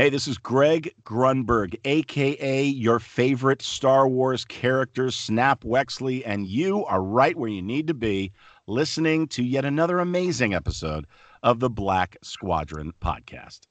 Hey, this is Greg Grunberg, aka your favorite Star Wars character, Snap Wexley, and you are right where you need to be, listening to yet another amazing episode of the Black Squadron podcast.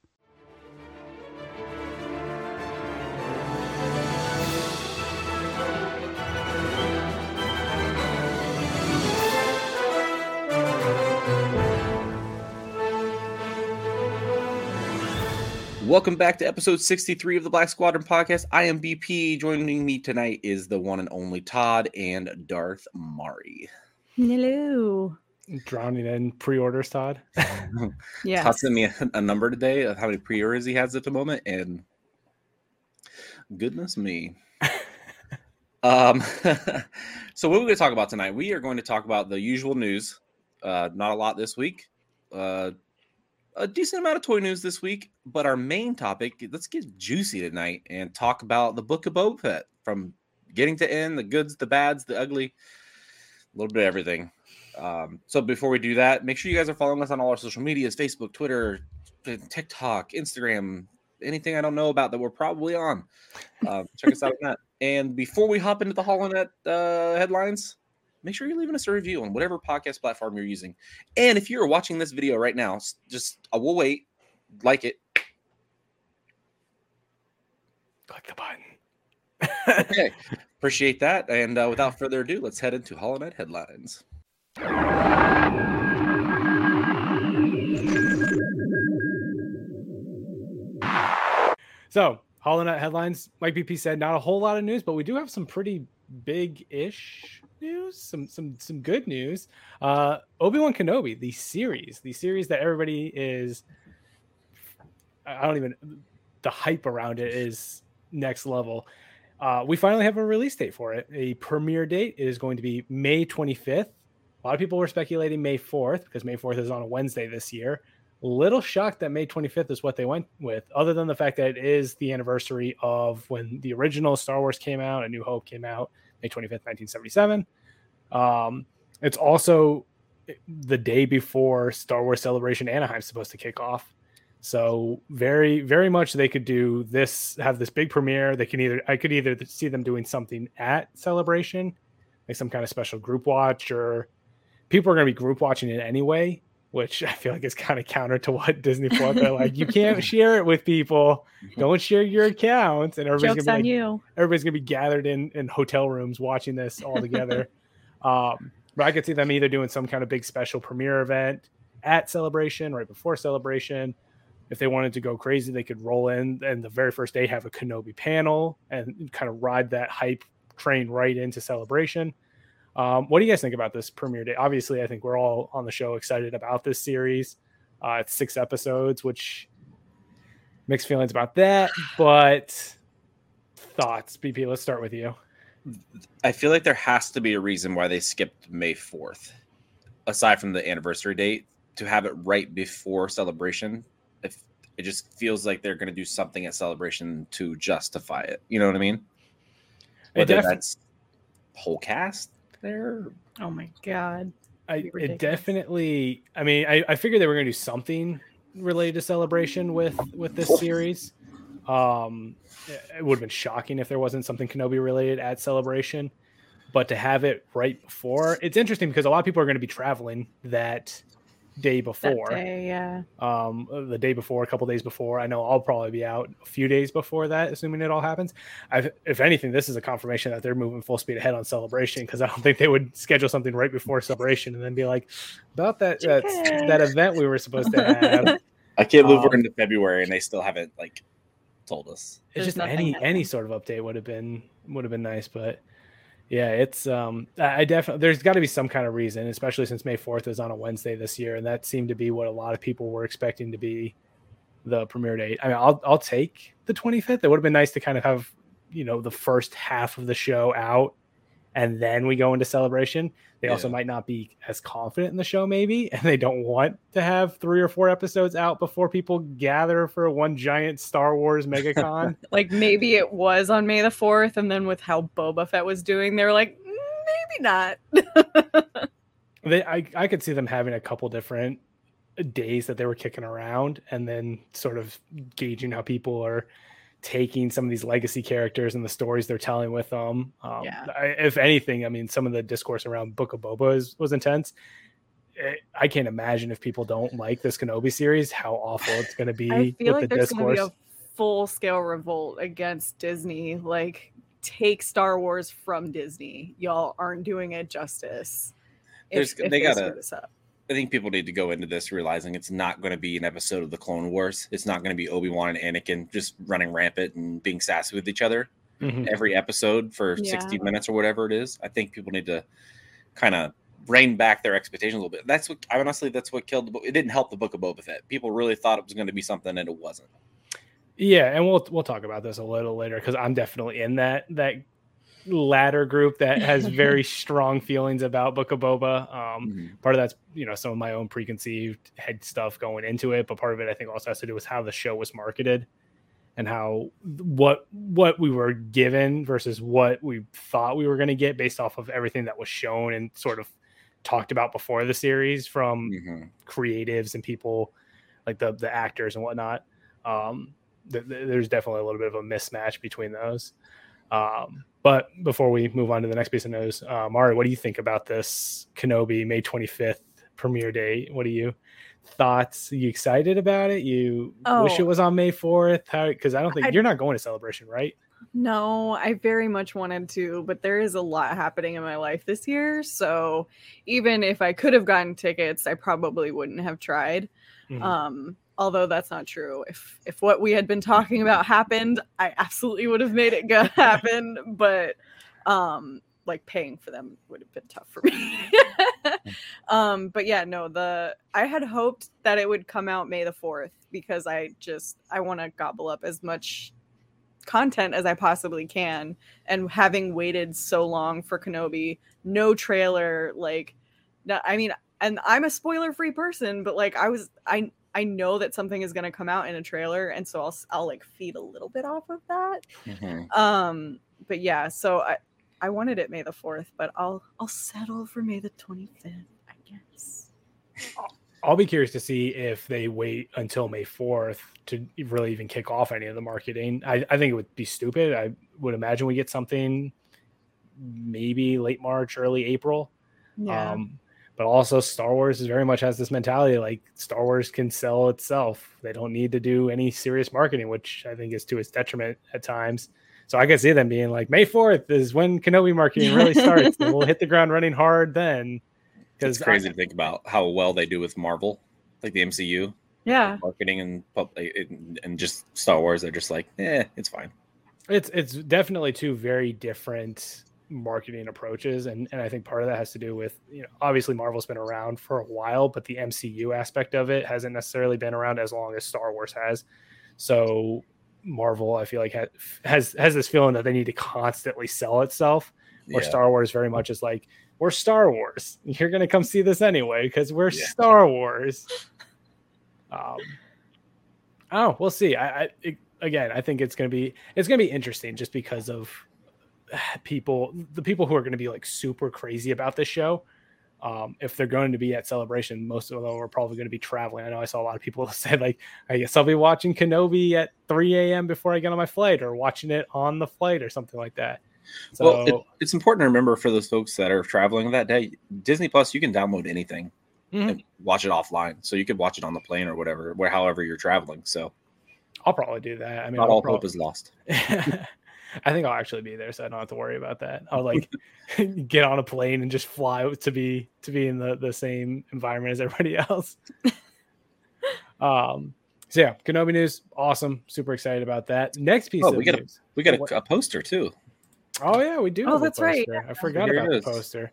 Welcome back to episode 63 of the Black Squadron podcast. I am BP. Joining me tonight is the one and only Todd and Darth Mari. Hello. Drowning in pre-orders, Todd. Yeah. Todd sent me a, a number today of how many pre-orders he has at the moment, and goodness me. um, so what are we going to talk about tonight? We are going to talk about the usual news. Uh, not a lot this week. Uh, a decent amount of toy news this week, but our main topic, let's get juicy tonight and talk about the Book of Boba Fett from getting to end, the goods, the bads, the ugly, a little bit of everything. Um, so before we do that, make sure you guys are following us on all our social medias: Facebook, Twitter, TikTok, Instagram, anything I don't know about that we're probably on. Uh, check us out on that. And before we hop into the HoloNet uh, headlines, make sure you're leaving us a review on whatever podcast platform you're using. And if you're watching this video right now, just I will wait, like it. Click the button. Okay, appreciate that. And uh, without further ado, let's head into HoloNet headlines. So, HoloNet headlines, like BP said, not a whole lot of news, but we do have some pretty big-ish news, some some some good news. Uh Obi-Wan Kenobi, the series, the series that everybody is I don't even the hype around it is next level. Uh, we finally have a release date for it. A premiere date is going to be May 25th. A lot of people were speculating May 4th because May 4th is on a Wednesday this year. Little shocked that May 25th is what they went with, other than the fact that it is the anniversary of when the original Star Wars came out, A New Hope came out, May 25th, 1977. Um, it's also the day before Star Wars Celebration Anaheim's supposed to kick off. So very, very much they could do this, have this big premiere. They can either I could either see them doing something at Celebration, like some kind of special group watch, or people are going to be group watching it anyway, which I feel like is kind of counter to what Disney Plus. They're like, you can't share it with people. Don't share your accounts, and everybody's Joke's gonna on be like, you. everybody's gonna be gathered in in hotel rooms watching this all together. um, but I could see them either doing some kind of big special premiere event at Celebration, right before Celebration. If they wanted to go crazy, they could roll in and the very first day have a Kenobi panel and kind of ride that hype train right into Celebration. Um, what do you guys think about this premiere day? Obviously, I think we're all on the show excited about this series. Uh, it's six episodes, which mixed feelings about that, but thoughts, BP. Let's start with you. I feel like there has to be a reason why they skipped May 4th, aside from the anniversary date, to have it right before celebration. If it just feels like they're going to do something at celebration to justify it. You know what I mean? Whether def- that's whole cast there. Oh my god. I, it definitely. I mean, I, I figured they were going to do something related to celebration with with this series. Um, it would have been shocking if there wasn't something Kenobi related at celebration, but to have it right before, it's interesting because a lot of people are going to be traveling that day That before. day, yeah. um the day before a couple days before i know i'll probably be out a few days before that assuming it all happens I, if anything this is a confirmation that they're moving full speed ahead on celebration because i don't think they would schedule something right before celebration and then be like about that that, that event we were supposed to have I can't believe Um, we're into February and they still haven't like told us. it's There's just any happening. any sort of update would have been would have been nice but yeah it's um i definitely there's got to be some kind of reason especially since may 4th is on a wednesday this year and that seemed to be what a lot of people were expecting to be the premiere date. I mean i'll i'll take the 25th it would have been nice to kind of have you know the first half of the show out and then we go into celebration they also might not be as confident in the show maybe and they don't want to have three or four episodes out before people gather for one giant star wars megacon Like maybe it was on May the 4th, and then with how Boba Fett was doing, they were like, "Mm, maybe not. they I, I could see them having a couple different days that they were kicking around and then sort of gauging how people are taking some of these legacy characters and the stories they're telling with them. Um, Yeah. I, if anything, I mean, some of the discourse around Book of Boba is, was intense. Eh, I can't imagine if people don't like this Kenobi series, how awful it's going to be I feel with like the there's going to be a full scale revolt against Disney. Like, take Star Wars from Disney. Y'all aren't doing it justice. There's- If, if they they gotta- screw this up. I think people need to go into this realizing it's not going to be an episode of the Clone Wars. It's not going to be Obi Wan and Anakin just running rampant and being sassy with each other Mhm. every episode for 60 minutes or whatever it is. I think people need to kind of rein back their expectations a little bit. That's what honestly, that's what killed the book. It didn't help the book of Boba Fett. People really thought it was going to be something and it wasn't. Yeah, and we'll we'll talk about this a little later because I'm definitely in that that latter group that has very strong feelings about Book of Boba. Um, Mhm. part of that's you know some of my own preconceived head stuff going into it, but part of it I think also has to do with how the show was marketed and how what what we were given versus what we thought we were going to get based off of everything that was shown and sort of talked about before the series from Mhm. creatives and people like the the actors and whatnot. Um, th- th- there's definitely a little bit of a mismatch between those. Um, but before we move on to the next piece of news, uh, Mari, what do you think about this Kenobi May 25th premiere date? What are you thoughts? Are you excited about it? You wish Oh. it was on May 4th? How? Because I don't think I- you're not going to celebration, right? No, I very much wanted to, but there is a lot happening in my life this year. So even if I could have gotten tickets, I probably wouldn't have tried. Mhm. Um, although that's not true. If if what we had been talking about happened, I absolutely would have made it go happen. But um, like paying for them would have been tough for me. um, but yeah, no, the I had hoped that it would come out May the fourth because I just I want to gobble up as much content as I possibly can. And having waited so long for Kenobi, no trailer, like, no, I mean, and I'm a spoiler free person, but like, I was, I, I know that something is going to come out in a trailer, and so I'll, s- I'll like feed a little bit off of that. Mhm. Um, but yeah, so I, I wanted it May the fourth, but I'll, I'll settle for May the twenty fifth, I guess. I'll be curious to see if they wait until May 4th to really even kick off any of the marketing. I, I think it would be stupid. I would imagine we get something maybe late March, early April. Yeah. Um, but also, Star Wars is very much has this mentality like Star Wars can sell itself. They don't need to do any serious marketing, which I think is to its detriment at times. So I can see them being like, May 4th is when Kenobi marketing really starts. and we'll hit the ground running hard then. It's crazy to think about how well they do with Marvel, like the MCU yeah. marketing and pub- and and just Star Wars. They're just like, eh, it's fine. It's it's definitely two very different marketing approaches, and and I think part of that has to do with you know obviously Marvel's been around for a while, but the MCU aspect of it hasn't necessarily been around as long as Star Wars has. So Marvel, I feel like ha- has has this feeling that they need to constantly sell itself, where Yeah. Star Wars very much is like we're Star Wars. You're gonna come see this anyway because we're Yeah. Star Wars. Um, oh, we'll see. I, I it, again, I think it's gonna be it's gonna be interesting just because of people, the people who are gonna be like super crazy about this show. Um, if they're going to be at celebration, most of them are probably going to be traveling. I know I saw a lot of people say like, I guess I'll be watching Kenobi at 3 a.m. before I get on my flight, or watching it on the flight, or something like that. So well, it, it's important to remember for those folks that are traveling that day, Disney Plus, you can download anything Mhm. and watch it offline. So you could watch it on the plane or whatever, where however you're traveling. So I'll probably do that. I mean, not I'll all hope is lost. I think I'll actually be there, so I don't have to worry about that. I'll like get on a plane and just fly to be to be in the the same environment as everybody else. um. So yeah, Kenobi news, awesome, super excited about that. Next piece Oh, of we got a- We got a, a poster too. Oh yeah, we do. Oh, have a that's right. poster. I forgot Here about the poster.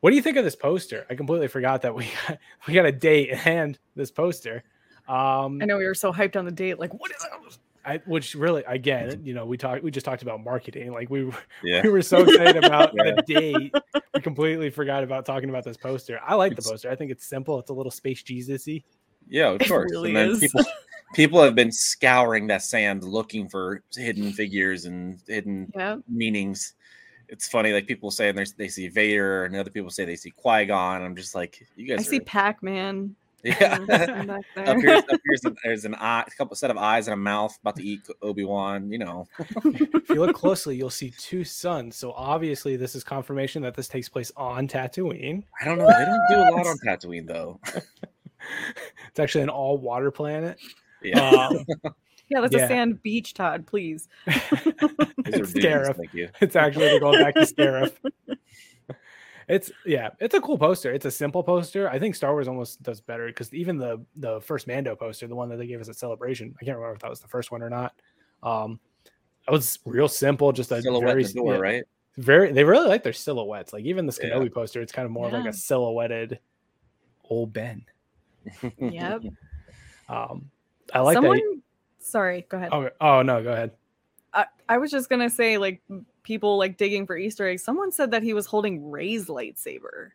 What do you think of this poster? I completely forgot that we got, we got a date and this poster. Um, I know we were so hyped on the date. Like, what is that? I, which really, again, you know, we talked, we just talked about marketing. Like we, were- Yeah. we were so excited about Yeah. the date, we completely forgot about talking about this poster. I like the poster. I think it's simple. It's a little space Jesus-y. Yeah, of course. really and then people people have been scouring that sand looking for hidden figures and hidden Yeah. meanings. It's funny, like people there's they see Vader, and other people say they see Qui Gon. I'm just like, you guys. I see Pac Man. Yeah. Up here, up here's a, there's an eye, a couple set of eyes and a mouth about to eat Obi Wan. You know, if you look closely, you'll see two suns. So obviously, this is confirmation that this takes place on Tatooine. I don't know. They don't do a lot on Tatooine though. It's actually an all water planet. Yeah, Um, yeah, that's Yeah. a sand beach, Todd. Please. it's Scarif. Thank you. It's actually they're going back to Scarif. It's yeah, it's a cool poster. It's a simple poster. I think Star Wars almost does better because even the the first Mando poster, the one that they gave us at Celebration, I can't remember if that was the first one or not. Um, it was real simple, just a Silhouette very in door, yeah, right? very. They really like their silhouettes. Like even the Yeah. Kenobi poster, it's kind of more of like a silhouetted old Ben. Yep. Um, I like Someone. that. Sorry, go ahead. Oh, oh no, go ahead. I, I was just gonna say, like m- people like digging for Easter eggs. Someone said that he was holding Rey's lightsaber.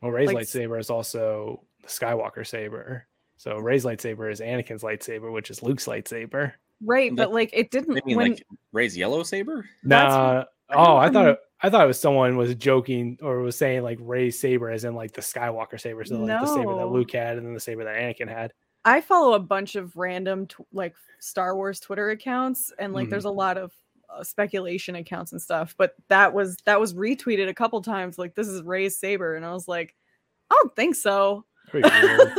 Well, Rey's Like- lightsaber is also the Skywalker saber. So Rey's lightsaber is Anakin's lightsaber, which is Luke's lightsaber. Right, That- but like it didn't mean when like Rey's yellow saber? That's- Nah. I Oh, I thought it, I thought it was someone was joking or was saying like Rey's saber as in like the Skywalker saber, so like the saber that Luke had and then the saber that Anakin had. I follow a bunch of random tw- like Star Wars Twitter accounts, and like Mhm. there's a lot of Uh, speculation accounts and stuff. But that was that was retweeted a couple times. Like this is Rey's saber, and I was like, I don't think so. That'd be weird.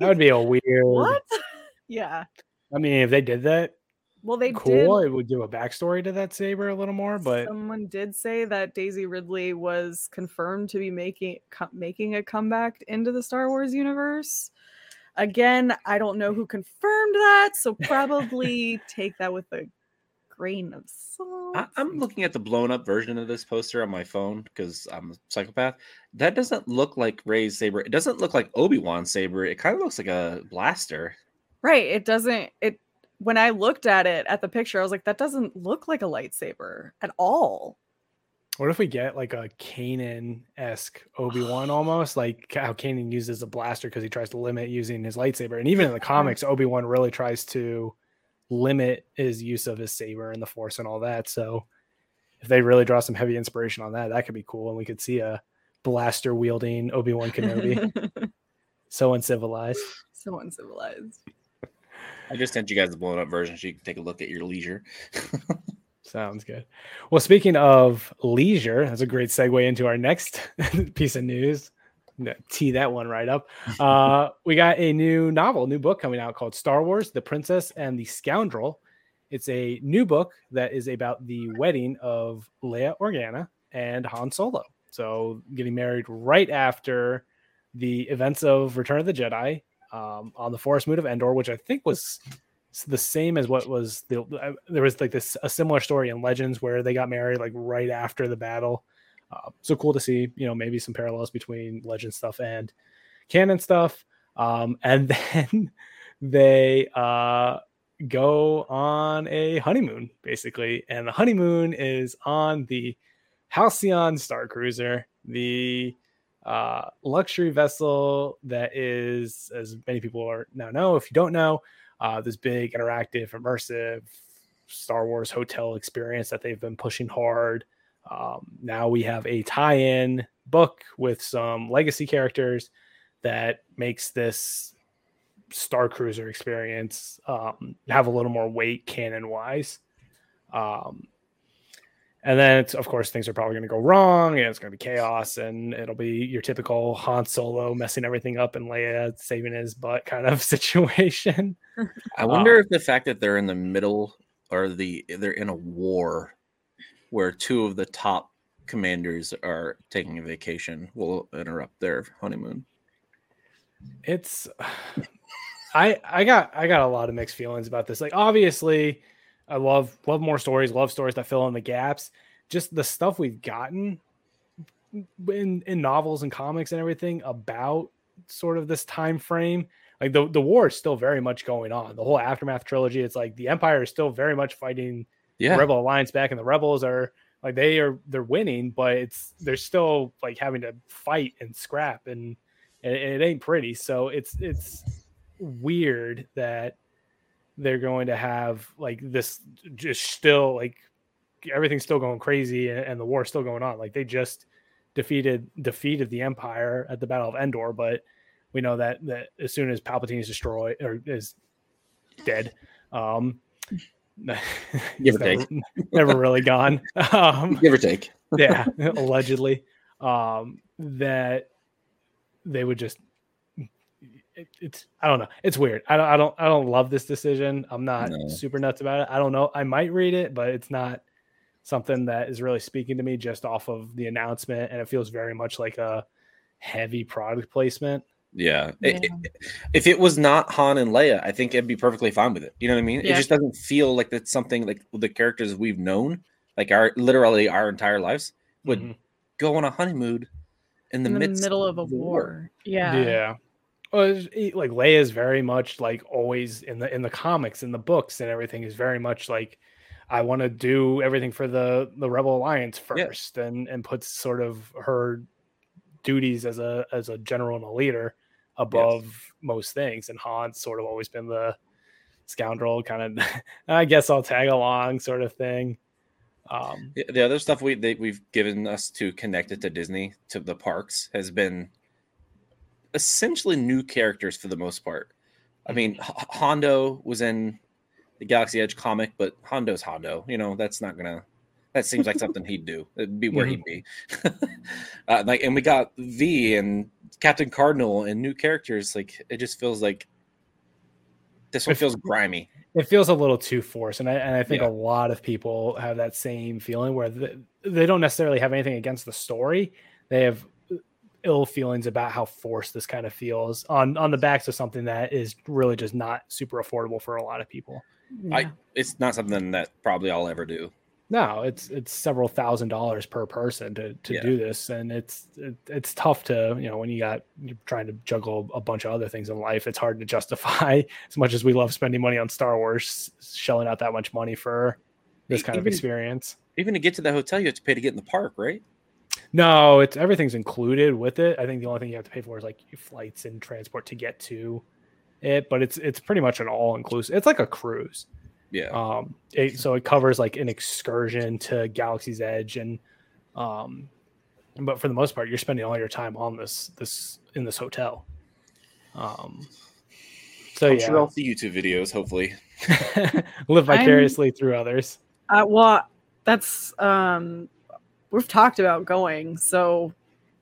that would be a weird. what? yeah. I mean, if they did that, Well, they cool. did. It would give a backstory to that saber a little more, but someone did say that Daisy Ridley was confirmed to be making co- making a comeback into the Star Wars universe. Again, I don't know who confirmed that, so probably take that with a grain of salt. I, I'm looking at the blown up version of this poster on my phone because I'm a psychopath. That doesn't look like Rey's saber. It doesn't look like Obi Wan's saber. It kind of looks like a blaster. Right. It doesn't it when I looked at it at the picture, I was like, that doesn't look like a lightsaber at all. what if we get like a Kanan esque Obi Wan almost like how Kanan uses a blaster because he tries to limit using his lightsaber, and even in the comics, Obi Wan really tries to limit his use of his saber and the Force and all that. So if they really draw some heavy inspiration on that, that could be cool, and we could see a blaster wielding Obi Wan Kenobi, so uncivilized. so uncivilized. I just sent you guys the blown up version so you can take a look at your leisure. Sounds good. Well, speaking of leisure, that's a great segue into our next piece of news. Tee that one right up. Uh, we got a new novel, new book coming out called Star Wars: The Princess and the Scoundrel. It's a new book that is about the wedding of Leia Organa and Han Solo. So, getting married right after the events of Return of the Jedi um, on the Forest Moon of Endor, which I think was the same as what was the uh, there was like this a similar story in Legends where they got married like right after the battle. Uh, so cool to see, you know, maybe some parallels between Legend stuff and canon stuff. Um, and then they uh, go on a honeymoon basically, and the honeymoon is on the Halcyon Star Cruiser, the uh, luxury vessel that is, as many people are now know, if you don't know, uh, this big interactive, immersive Star Wars hotel experience that they've been pushing hard. Um, now we have a tie-in book with some legacy characters that makes this Star Cruiser experience um, have a little more weight canon-wise. Um, and then it's of course things are probably going to go wrong and it's going to be chaos and it'll be your typical Han Solo messing everything up and Leia saving his butt kind of situation. I wonder if the fact that they're in the middle or the they're in a war where two of the top commanders are taking a vacation will interrupt their honeymoon. It's I I got I got a lot of mixed feelings about this. Like obviously I love love more stories, love stories that fill in the gaps. Just the stuff we've gotten in in novels and comics and everything about sort of this time frame. Like the the war is still very much going on. The whole aftermath trilogy, it's like the Empire is still very much fighting Yeah. Rebel Alliance back, and the Rebels are like they are they're winning, but it's they're still like having to fight and scrap, and it, it ain't pretty. So it's it's weird that they're going to have like this just still like everything's still going crazy and, and the war's still going on. Like they just defeated defeated the Empire at the Battle of Endor, but we know that that as soon as Palpatine is destroyed or is dead, um, Give or never, take. never really gone. Um, Give or take. yeah, allegedly, um, that they would just. It, it's I don't know. It's weird. I don't I don't I don't love this decision. I'm not No. super nuts about it. I don't know. I might read it, but it's not something that is really speaking to me just off of the announcement, and it feels very much like a heavy product placement. Yeah. Yeah. it- if it was not Han and Leia, I think I'd be perfectly fine with it. You know what I mean? It just doesn't feel like that's something like the characters we've known, like our literally our entire lives, would Mhm. go on a honeymoon in the, in the middle of a the war. Yeah. Yeah. Well, like Leia is very much like always in the in the comics, in the books, and everything is very much like I want to do everything for the the Rebel Alliance Yeah. first, and and puts sort of her duties as a as a general and a leader above most things. And Han's sort of always been the scoundrel kind of. I guess I'll tag along sort of thing. Um, The- The other stuff we they, we've given us to connect it to Disney to the parks has been essentially new characters for the most part. I mean, H- Hondo was in the Galaxy Edge comic, but Hondo's Hondo. You know, that's not gonna. That seems like something he'd do. It'd be where he'd be. uh, like, and we got Vi and Captain Cardinal and new characters. Like, it just feels like this one feels grimy. it feels a little too forced and i, and I think Yeah. a lot of people have that same feeling where they, they don't necessarily have anything against the story they have ill feelings about how forced this kind of feels on on the backs of something that is really just not super affordable for a lot of people I- It's not something that probably I'll ever do. No it's it's several thousand dollars per person to to Yeah. do this and it's it, it's tough to you know when you got you're trying to juggle a bunch of other things in life it's hard to justify as much as we love spending money on star wars shelling out that much money for this kind of experience Even to get to the hotel, you have to pay to get in the park, right? no it's everything's included with it i think the only thing you have to pay for is like flights and transport to get to it but it's it's pretty much an all inclusive it's like a cruise Yeah. um it, so it covers like an excursion to galaxy's edge and um but for the most part you're spending all your time on this this in this hotel um so I'm yeah sure I'll see YouTube videos, hopefully. live vicariously through others Uh, well, that's um, we've talked about going, so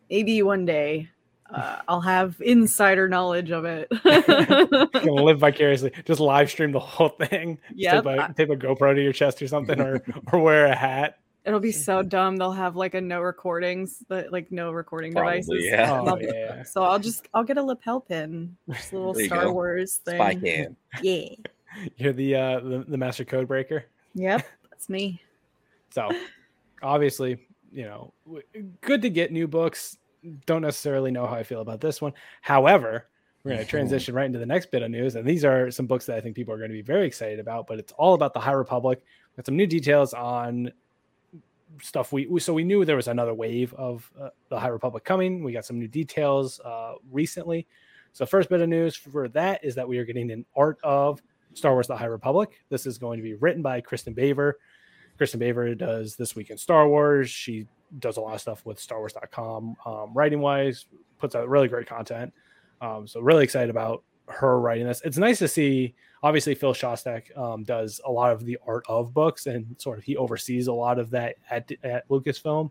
maybe one day uh, I'll have insider knowledge of it. gonna live vicariously just live stream the whole thing Just Yep. tape, a, tape a gopro to your chest or something or or wear a hat It'll be so dumb. They'll have like a no recordings, but like no recording Probably, devices. yeah. oh yeah So I'll just I'll get a lapel pin, just a little There Star go. Wars thing. Spy cam. Yeah. you're the uh the, the master code breaker Yep, that's me. So, obviously, you know, good to get new books. Don't necessarily know how I feel about this one. However, we're going to transition right into the next bit of news. And these are some books that I think people are going to be very excited about, but it's all about the High Republic. Got some new details on stuff we, so we knew there was another wave of uh, the High Republic coming. We got some new details uh, recently. So, first bit of news for that is that we are getting an art of Star Wars: The High Republic. This is going to be written by Kristin Baver. Kristin Baver does This Week in Star Wars. She does a lot of stuff with StarWars.com, um, writing wise, puts out really great content. Um, so really excited about her writing this. It's nice to see. Obviously, Phil Szostak um, does a lot of the art of books, and sort of he oversees a lot of that at, at Lucasfilm.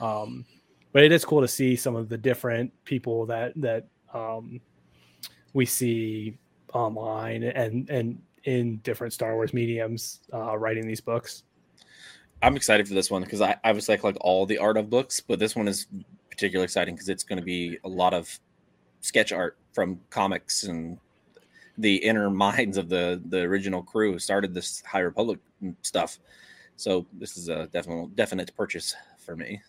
Um, but it is cool to see some of the different people that that um, we see online and and in different Star Wars mediums uh, writing these books. I'm excited for this one because I, I was like like all the art of books, but this one is particularly exciting because it's going to be a lot of sketch art from comics and the inner minds of the the original crew who started this High Republic stuff. So this is a definite definite purchase for me.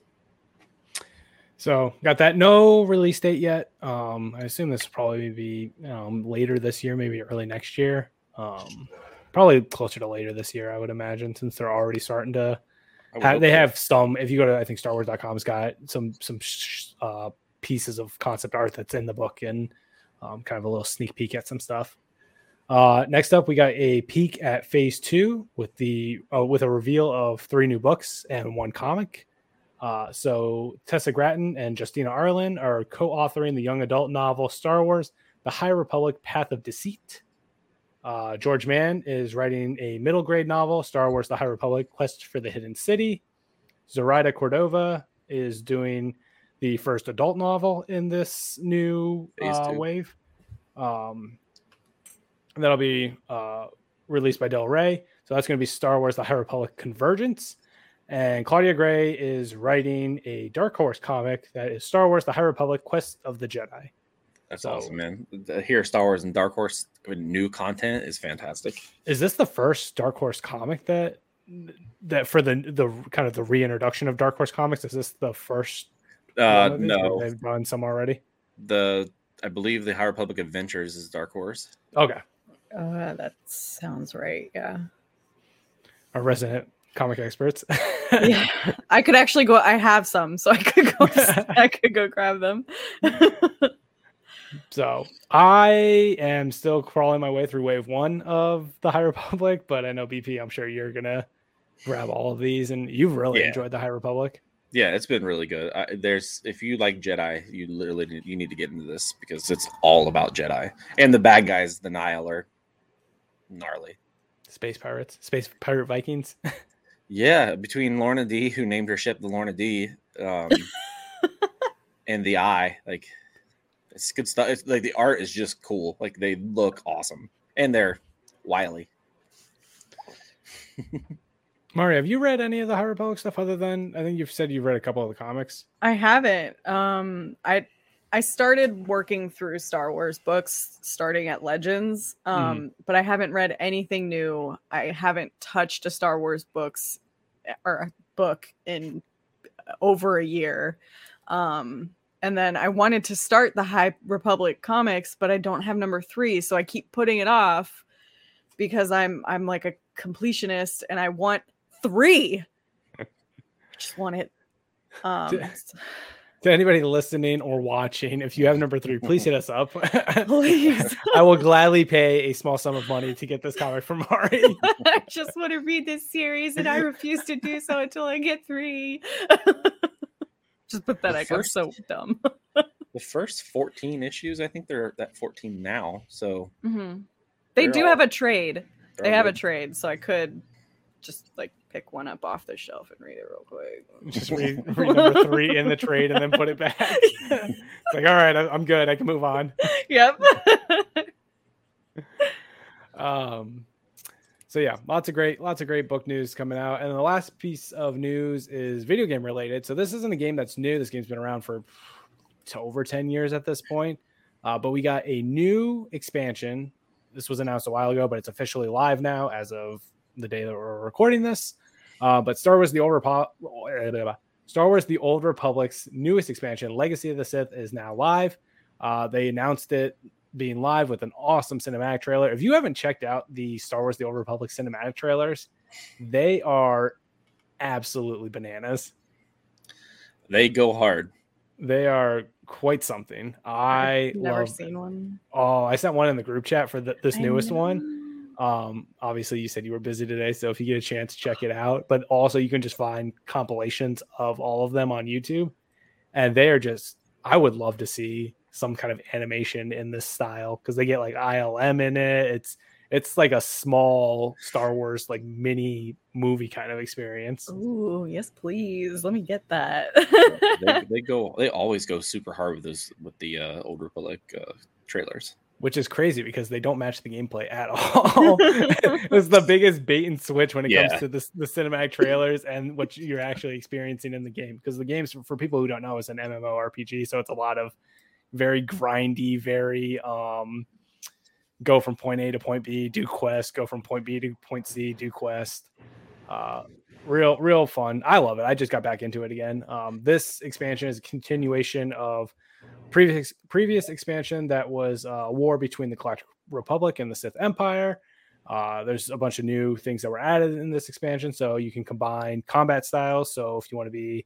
So got that. No release date yet. Um, I assume this will probably be um, later this year, maybe early next year. Um, probably closer to later this year, I would imagine, since they're already starting to. I would Ha- hope they have some. If you go to, I think StarWars.com's got some some sh- uh, pieces of concept art that's in the book and um, kind of a little sneak peek at some stuff. Uh, next up, we got a peek at Phase Two with the uh, with a reveal of three new books and one comic. Uh, so Tessa Gratton and Justina Ireland are co-authoring the young adult novel Star Wars: The High Republic: Path of Deceit. Uh, George Mann is writing a middle grade novel, Star Wars: The High Republic: Quest for the Hidden City. Zoraida Cordova is doing the first adult novel in this new uh, wave. Um, that'll be uh, released by Del Rey. So that's going to be Star Wars: The High Republic Convergence. And Claudia Gray is writing a Dark Horse comic that is Star Wars: The High Republic Quest of the Jedi. That's So- awesome, man. Here, Star Wars and Dark Horse new content is fantastic. Is this the first Dark Horse comic that that for the the kind of the reintroduction of Dark Horse comics? Is this the first? Uh, one of these, or no, they've done some already. the I believe the High Republic Adventures is Dark Horse. Okay, Uh, that sounds right. Yeah. our resident comic experts. Yeah. I could actually go. I have some, so I could go. I could go grab them. So I am still crawling my way through wave one of the High Republic, but I know BP, I'm sure you're gonna grab all of these and you've really Yeah. enjoyed the High Republic. Yeah, it's been really good. I, there's if you like Jedi, you literally need, you need to get into this because it's all about Jedi and the bad guys, the Nihil are gnarly. Space pirates, space pirate Vikings. Yeah, between Lourna Dee, who named her ship the Lourna Dee, um, and the Eye, like it's good stuff. It's like the art is just cool. Like they look awesome and they're wily. Mario, have you read any of the High Republic stuff other than I think you've said you've read a couple of the comics? I haven't. Um, I I started working through Star Wars books starting at Legends, um, but I haven't read anything new. I haven't touched a Star Wars books eh, or a book in over a year. Um, and then I wanted to start the High Republic comics, but I don't have number three, so I keep putting it off because I'm I'm like a completionist and I want three. I just want it. Um, To anybody listening or watching, if you have number three, please hit us up. Please. I will gladly pay a small sum of money to get this comic from Mari. I just want to read this series and I refuse to do so until I get three. just pathetic. I'm so dumb. The first 14 issues, I think they're at 14 now. So Mhm. They do all- have a trade. they're They all have a trade, so I could just like pick one up off the shelf and read it real quick. Just read, read number three in the trade and then put it back. it's like, all right, I- I'm good. I can move on. yep. Um, so yeah, lots of great, lots of great book news coming out. And the last piece of news is video game related. So this isn't a game that's new. This game's been around for over 10 years at this point. Uh, but we got a new expansion. This was announced a while ago, but it's officially live now as of the day that we're recording this. Uh, but Star Wars: The Old Republic, Star Wars: The Old Republic's newest expansion, Legacy of the Sith, is now live. Uh, they announced it being live with an awesome cinematic trailer. If you haven't checked out the Star Wars: The Old Republic cinematic trailers, they are absolutely bananas. they go hard. They are quite something. I I've never love. seen one. Oh, I sent one in the group chat for the, this I newest one. Um, obviously, you said you were busy today, so if you get a chance, check it out. But also, you can just find compilations of all of them on YouTube, and they are just. I would love to see some kind of animation in this style because they get like ILM in it. It's it's like a small Star Wars like mini movie kind of experience. Ooh, yes, please. Let me get that. They, they go. They always go super hard with those with the uh, Old Republic uh, trailers. which is crazy because they don't match the gameplay at all. it's the biggest bait and switch when it Yeah. comes to this, the cinematic trailers and what you're actually experiencing in the game. Because the game's for people who don't know is an MMORPG, so it's a lot of very grindy, very um go from point A to point B, do quest, go from point B to point C, do quest. Uh real real fun. I love it. I just got back into it again. Um this expansion is a continuation of previous previous expansion that was uh, war between the Galactic Republic and the Sith Empire. Uh, there's a bunch of new things that were added in this expansion, so you can combine combat styles. So if you want to be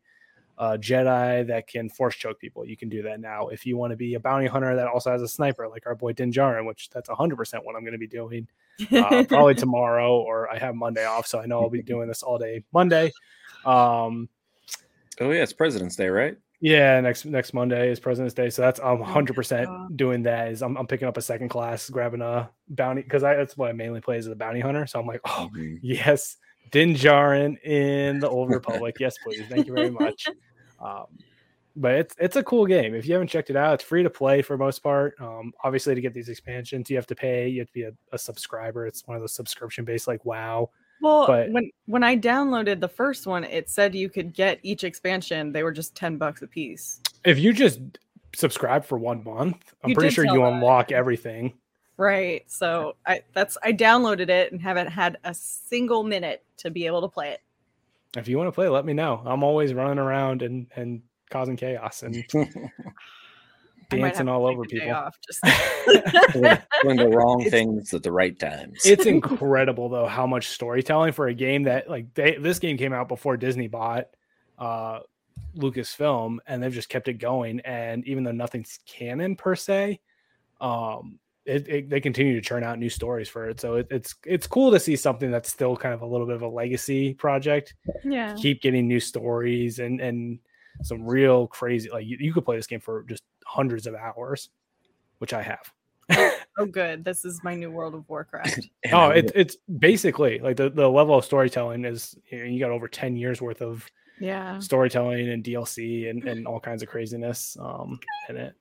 a Jedi that can force choke people, you can do that now. If you want to be a bounty hunter that also has a sniper, like our boy Din Djarin, which that's 100% what I'm going to be doing uh, probably tomorrow, or I have Monday off, so I know I'll be doing this all day Monday. Um, Oh yeah, it's President's Day, right? Yeah, next next Monday is President's Day, so that's I'm 100 percent doing that. Is I'm, I'm picking up a second class, grabbing a bounty because that's what I mainly play as a bounty hunter. So I'm like, oh Mhm. yes, Din Djarin in the Old Republic. yes, please, thank you very much. Um, but it's it's a cool game. If you haven't checked it out, it's free to play for most part. Um, obviously, to get these expansions, you have to pay. You have to be a, a subscriber. It's one of those subscription based like WoW. Well, But- when when I downloaded the first one, it said you could get each expansion. They were just ten bucks a piece. If you just subscribe for one month, I'm You pretty sure you that. unlock everything. Right. So I that's I downloaded it and haven't had a single minute to be able to play it. If you want to play, let me know. I'm always running around and and causing chaos and I might have dancing all over people. off just- doing, doing the wrong It's- things at the right times. it's incredible though how much storytelling for a game that like they this game came out before Disney bought uh Lucasfilm and they've just kept it going and even though nothing's canon per se um it, it, they continue to churn out new stories for it so it, it's it's cool to see something that's still kind of a little bit of a legacy project yeah. keep getting new stories and and some real crazy like you, you could play this game for just hundreds of hours which i have Oh good. This is my new World of Warcraft. Oh I it's it's basically like the, the level of storytelling is you, know, you got over 10 years worth of Yeah. storytelling and dlc and, and all kinds of craziness um in it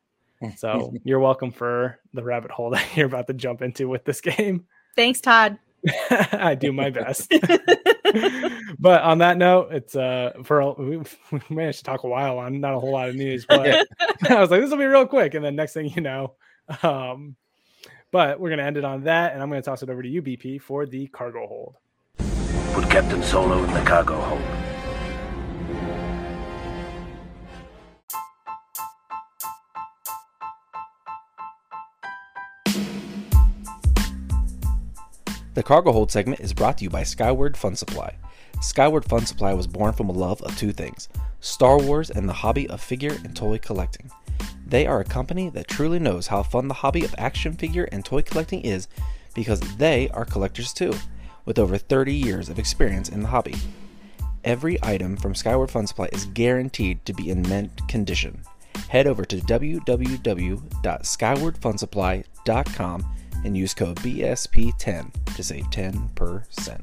so you're welcome for the rabbit hole that you're about to jump into with this game. Thanks, Todd. i do my best. But on that note it's uh for a- we we managed to talk a while on not a whole lot of news but i was like this will be real quick. And then next thing you know um but we're gonna end it on that and i'm gonna toss it over to you bp for the cargo hold. Put Captain Solo in the cargo hold. The Cargo Hold segment is brought to you by Skyward Fun Supply. Skyward Fun Supply was born from a love of two things Star Wars and the hobby of figure and toy collecting. They are a company that truly knows how fun the hobby of action figure and toy collecting is because they are collectors too, with over 30 years of experience in the hobby. Every item from Skyward Fun Supply is guaranteed to be in mint condition. Head over to www.skywardfunsupply.com and use code BSP10 to save 10%.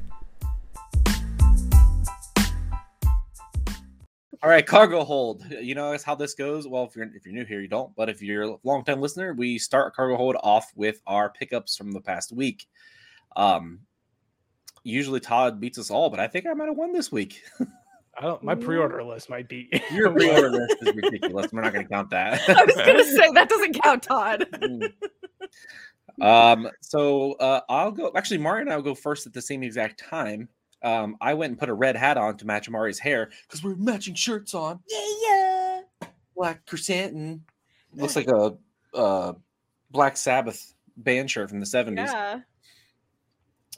All right, cargo hold. You know how this goes. Well, if you're if you're new here, you don't. But if you're a long time listener, we start cargo hold off with our pickups from the past week. Um, usually Todd beats us all, but I think I might have won this week. I don't. My pre-order list might be. Your pre-order list is ridiculous. We're not going to count that. I was gonna say that doesn't count, Todd. Um, so uh, I'll go. Actually, Mari and I will go first at the same exact time. Um, I went and put a red hat on to match Mari's hair because we're matching shirts on. Yeah, yeah. Black chrysanthemum looks like a uh, Black Sabbath band shirt from the seventies. Yeah.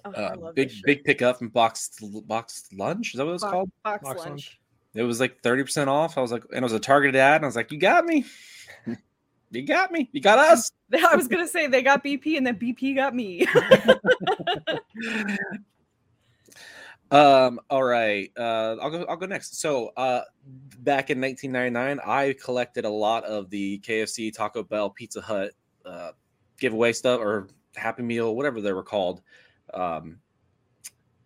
Oh, I Uh, love big big pickup from Box Box Lunch. Is that what it's Bo- called? box, Box lunch. lunch. It was like thirty percent off. I was like, and it was a targeted ad. And I was like, you got me. You got me. You got us. I was gonna say they got BP and then BP got me. Um. All right. Uh. I'll go. I'll go next. So, uh, back in 1999, I collected a lot of the KFC, Taco Bell, Pizza Hut, uh, giveaway stuff or Happy Meal, whatever they were called. Um,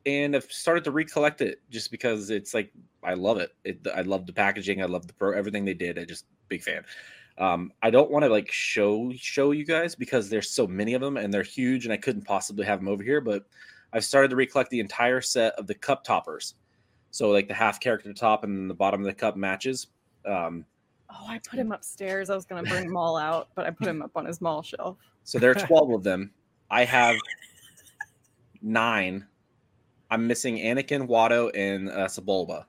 and I've started to recollect it just because it's like I love it. it I love the packaging. I love the pro everything they did. I just big fan. Um, I don't want to like show show you guys because there's so many of them and they're huge and I couldn't possibly have them over here, but I've started to recollect the entire set of the cup toppers. So like the half character top and the bottom of the cup matches. Um, oh, I put him upstairs. I was gonna bring them all out, but I put him up on his mall shelf. so there are 12 of them. I have nine. I'm missing Anakin, Watto, and uh, Sebulba.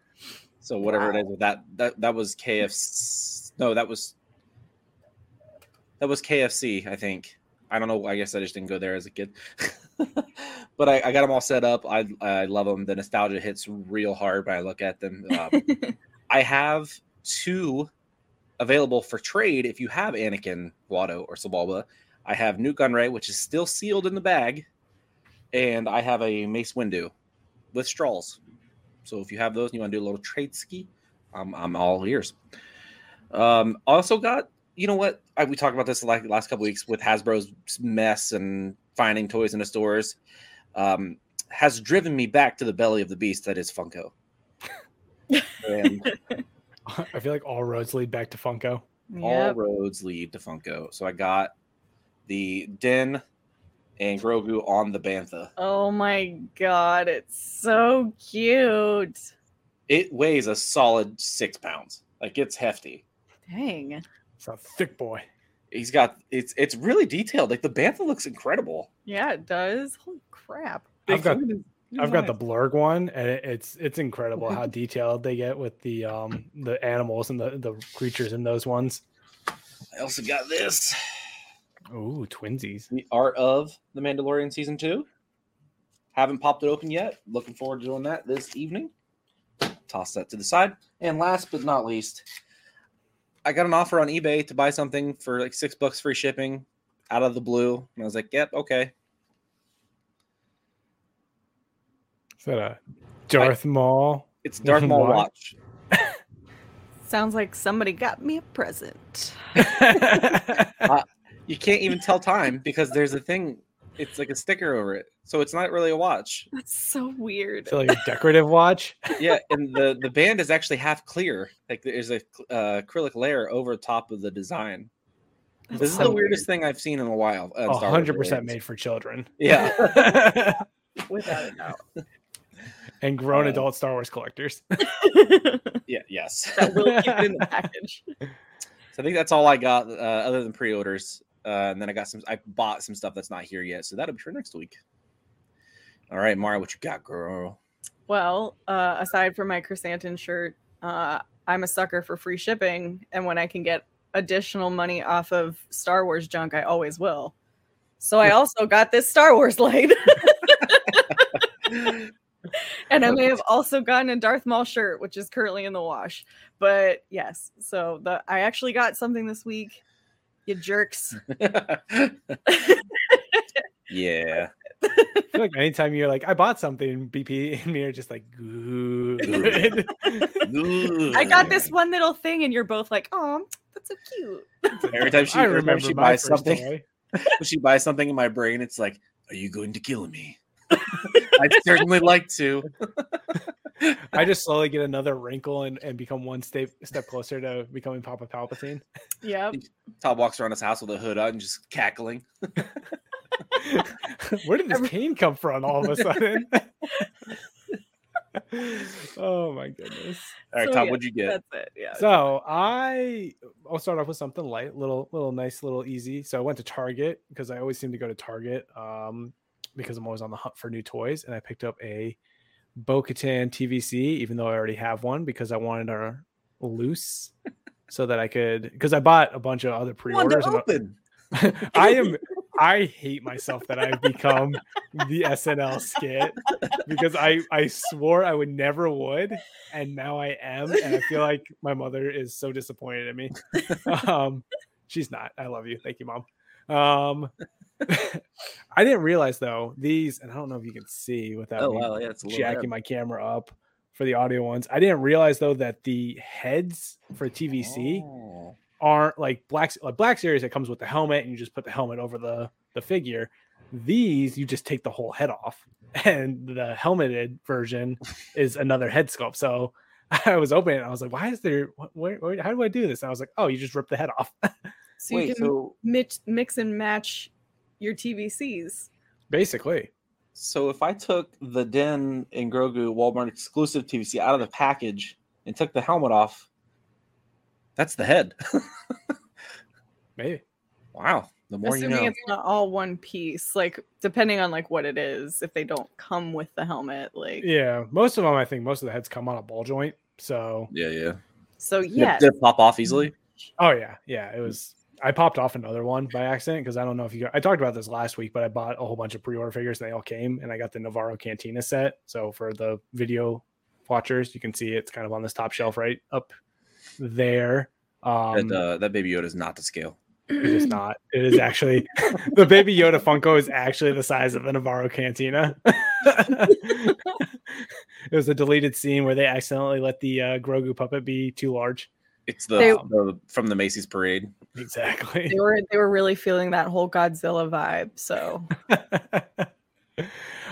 So whatever it is with that, that that was KFC. No, that was that was KFC. I think. I don't know. I guess I just didn't go there as a kid. but I, I got them all set up. I I love them. The nostalgia hits real hard when I look at them. Um, I have two available for trade if you have Anakin, Watto, or Sebulba. I have Nute Gunray, which is still sealed in the bag, and I have a Mace Windu with straws. So if you have those and you want to do a little trade ski, I'm I'm all ears. Um, also got you know what I, we talked about this like last couple weeks with Hasbro's mess and finding toys in the stores. Um, has driven me back to the belly of the beast that is Funko. and I feel like all roads lead back to Funko. all roads lead to Funko. So I got the Din and Grogu on the Bantha. Oh my god, it's so cute. It weighs a solid six pounds. Like it's hefty. Dang. It's a thick boy. He's got it's it's really detailed. Like the Bantha looks incredible. Yeah, it does. Holy crap. I've got Look at his- I've got the blurg one, and it- it's it's incredible how detailed they get with the um the animals and the the creatures in those ones. I also got this. Ooh, twinsies. The Art of the Mandalorian season two. Haven't popped it open yet. Looking forward to doing that this evening. Toss that to the side. And last but not least, I got an offer on eBay to buy something for like six bucks free shipping out of the blue. And I was like, yep, okay. Is that a Darth Maul? It's Darth Maul Why? watch. Sounds like somebody got me a present. You can't even tell time because there's a thing. It's like a sticker over it, so it's not really a watch. That's so weird. So like a decorative watch. Yeah, and the the band is actually half clear. Like there's a uh, acrylic layer over top of the design. That's This is the weirdest thing I've seen in a while. on A hundred percent related. made for children. Yeah, Without a doubt. and grown Uh, adult Star Wars collectors. yeah, yes. that will keep it in the package. So I think that's all I got, uh, other than pre-orders. Uh, and then I got some. I bought some stuff that's not here yet, so that'll be for next week. All right, Mara, what you got, girl? Well, uh, aside from my Krrsantan shirt, uh, I'm a sucker for free shipping, and when I can get additional money off of Star Wars junk, I always will. So I also got this Star Wars light, and I may have also gotten a Darth Maul shirt, which is currently in the wash. But yes, so the I actually got something this week. You jerks. yeah. I feel like anytime you're like, I bought something, BP and me are just like, good. I got this one little thing, and you're both like, "Oh, that's so cute." Every time she, I every remember she buys something, toy. when she buys something in my brain, it's like, "Are you going to kill me?" I'd certainly like to. I just slowly get another wrinkle and, and become one step step closer to becoming Papa Palpatine. Yep. Todd walks around his house with a hood on, and just cackling. Where did this cane come from all of a sudden? oh my goodness. All right, So, Todd, yeah, what'd you get? That's it. Yeah. So I I'll start off with something light, little little nice, little easy. So I went to Target because I always seem to go to Target um, because I'm always on the hunt for new toys, and I picked up a Bo-Katan TVC, even though I already have one because I wanted her loose so that I could because I bought a bunch of other Wonder pre-orders. and I- open. I am I hate myself that I've become the SNL skit because I I swore I would never would and now I am and I feel like my mother is so disappointed in me. Um she's not. I love you. Thank you mom. Um I didn't realize though these and I don't know if you can see without Oh wow, yeah, it's jacking my camera up for the audio ones. I didn't realize though that the heads for TVC Oh. aren't like black like black series that comes with the helmet and you just put the helmet over the the figure. These you just take the whole head off and the helmeted version is another head sculpt. So i was opening it, i was like why is there what, where, where, how do i do this? And i was like oh you just rip the head off. So you Wait, can so mix, mix and match your TVCs. basically so if I took the Din and Grogu Walmart exclusive TVC out of the package and took the helmet off, that's the head. maybe wow. The more you Assuming know. it's not all one piece, like depending on like what it is, if they don't come with the helmet, like yeah most of them i think most of the heads come on a ball joint so Yeah, yeah. so Did- yes. Did it pop off easily? Mm-hmm. oh yeah yeah it was i popped off another one by accident because i don't know if you i talked about this last week but i bought a whole bunch of pre-order figures and they all came and i got the Nevarro cantina set so for the video watchers you can see it's kind of on this top shelf right up there um that, uh, that baby Yoda is not to scale. it is not it is actually the baby yoda funko is actually the size of the Nevarro cantina it was a deleted scene where they accidentally let the uh, Grogu puppet be too large. It's the, They- the from the Macy's parade. Exactly. they were they were really feeling that whole Godzilla vibe. So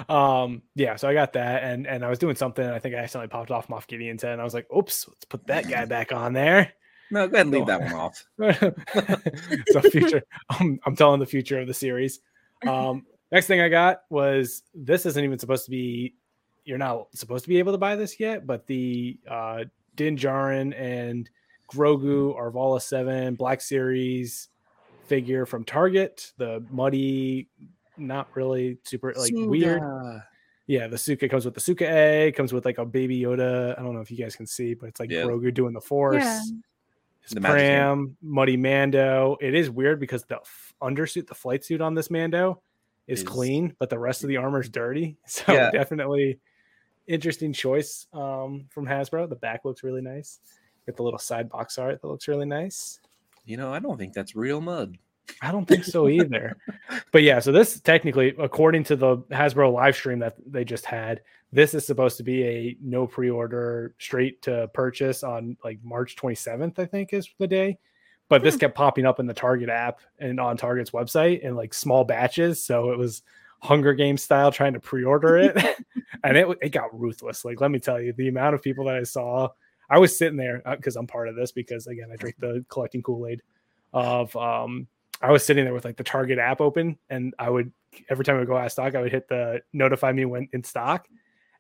um yeah so i got that and and i was doing something and i think i accidentally popped off moff gideon's head and i was like oops let's put that guy back on there No, go ahead and leave that one off. so future I'm, I'm telling the future of the series um next thing i got was this isn't even supposed to be you're not supposed to be able to buy this yet but the uh din Djarin and grogu arvala 7 black series figure from target the muddy not really super like weird yeah, the Suka comes with the Suka egg, comes with like a baby Yoda. I don't know if you guys can see, but it's like Yeah. Grogu doing the Force. Yeah. His The. Pram, Muddy Mando. It is weird because the f- undersuit, the flight suit on this Mando is Is- clean, but the rest of the armor is dirty. So Yeah. definitely interesting choice um, from Hasbro. The back looks really nice. Get the little side box art that looks really nice. You know, I don't think that's real mud. I don't think so either. but yeah, so this technically, according to the Hasbro live stream that they just had, this is supposed to be a no pre-order, straight to purchase on like March 27th, I think is the day. But this hmm. kept popping up in the Target app and on Target's website in like small batches. So it was Hunger Games style trying to pre-order it, and it it got ruthless. Like let me tell you, the amount of people that I saw, I was sitting there because I'm part of this because again I drink the collecting Kool Aid of um I was sitting there with like the Target app open, and I would every time I would go out of stock, I would hit the notify me when in stock,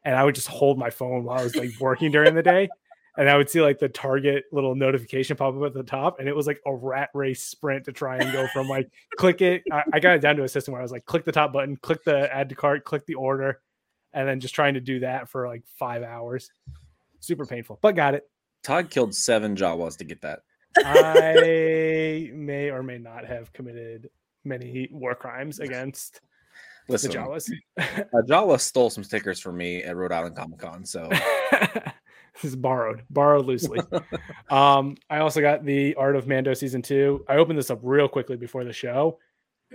and I would just hold my phone while I was like working during the day, and I would see like the Target little notification pop up at the top, and it was like a rat race sprint to try and go from like click it. I, I got it down to a system where I was like click the top button, click the add to cart, click the order, and then just trying to do that for like five hours. Super painful, but got it. Todd killed seven Jawas to get that. I may or may not have committed many war crimes against Listen, the Jawas. uh, Jawa stole some stickers from me at Rhode Island Comic Con. So this is borrowed, borrowed loosely. um, I also got the Art of Mando season two. I opened this up real quickly before the show.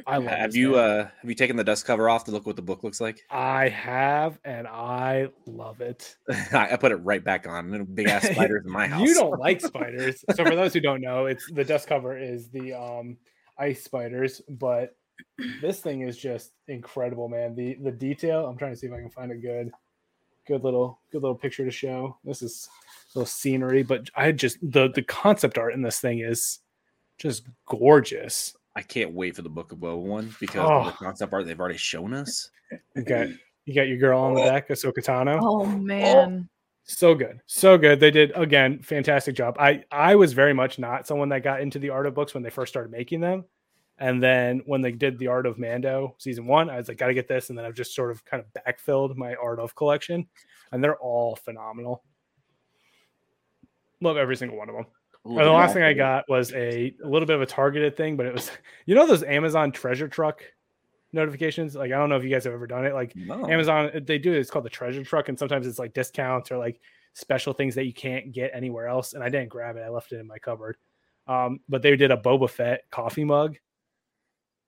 I love have you uh have you taken the dust cover off to look what the book looks like? I have, and I love it. I put it right back on. and Big ass spiders in my house. You don't like spiders. so for those who don't know, it's the dust cover is the um ice spiders, but this thing is just incredible, man. The the detail. I'm trying to see if I can find a good good little good little picture to show. This is a little scenery, but I just the the concept art in this thing is just gorgeous. I can't wait for the Book of Boba one because Oh. the concept art they've already shown us. You got you got your girl on the back, Ahsoka Tano. Oh, oh man. so good so good they did again fantastic job i i was very much not someone that got into the art of books when they first started making them and then when they did the art of mando season one i was like gotta get this and then i've just sort of kind of backfilled my art of collection and they're all phenomenal love every single one of them Ooh, and the last thing i got was a, a little bit of a targeted thing but it was you know those amazon treasure truck notifications? Like i don't know if you guys have ever done it. Like No. Amazon they do it, it's called the treasure truck and sometimes it's like discounts or like special things that you can't get anywhere else and I didn't grab it I left it in my cupboard. Um but they did a Boba Fett coffee mug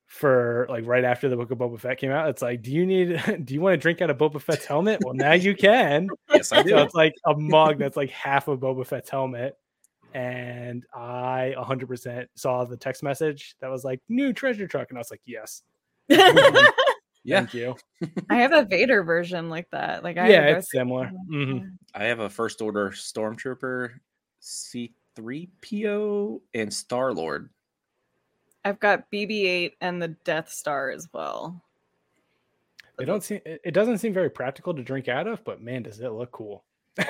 for like right after the book of Boba Fett came out. It's like do you need do you want to drink out of Boba Fett's helmet? Well now you can. Yes, I so do. it's like a mug that's like half of Boba Fett's helmet and I 100% saw the text message that was like new treasure truck and I was like yes Yeah, thank you I have a Vader version like that. Like I yeah have a it's similar Darth- Mhm. I have a first order stormtrooper, C3PO, and Star Lord. I've got BB-8 and the Death Star as well. It don't seem it it doesn't seem very practical to drink out of, but man, does it look cool.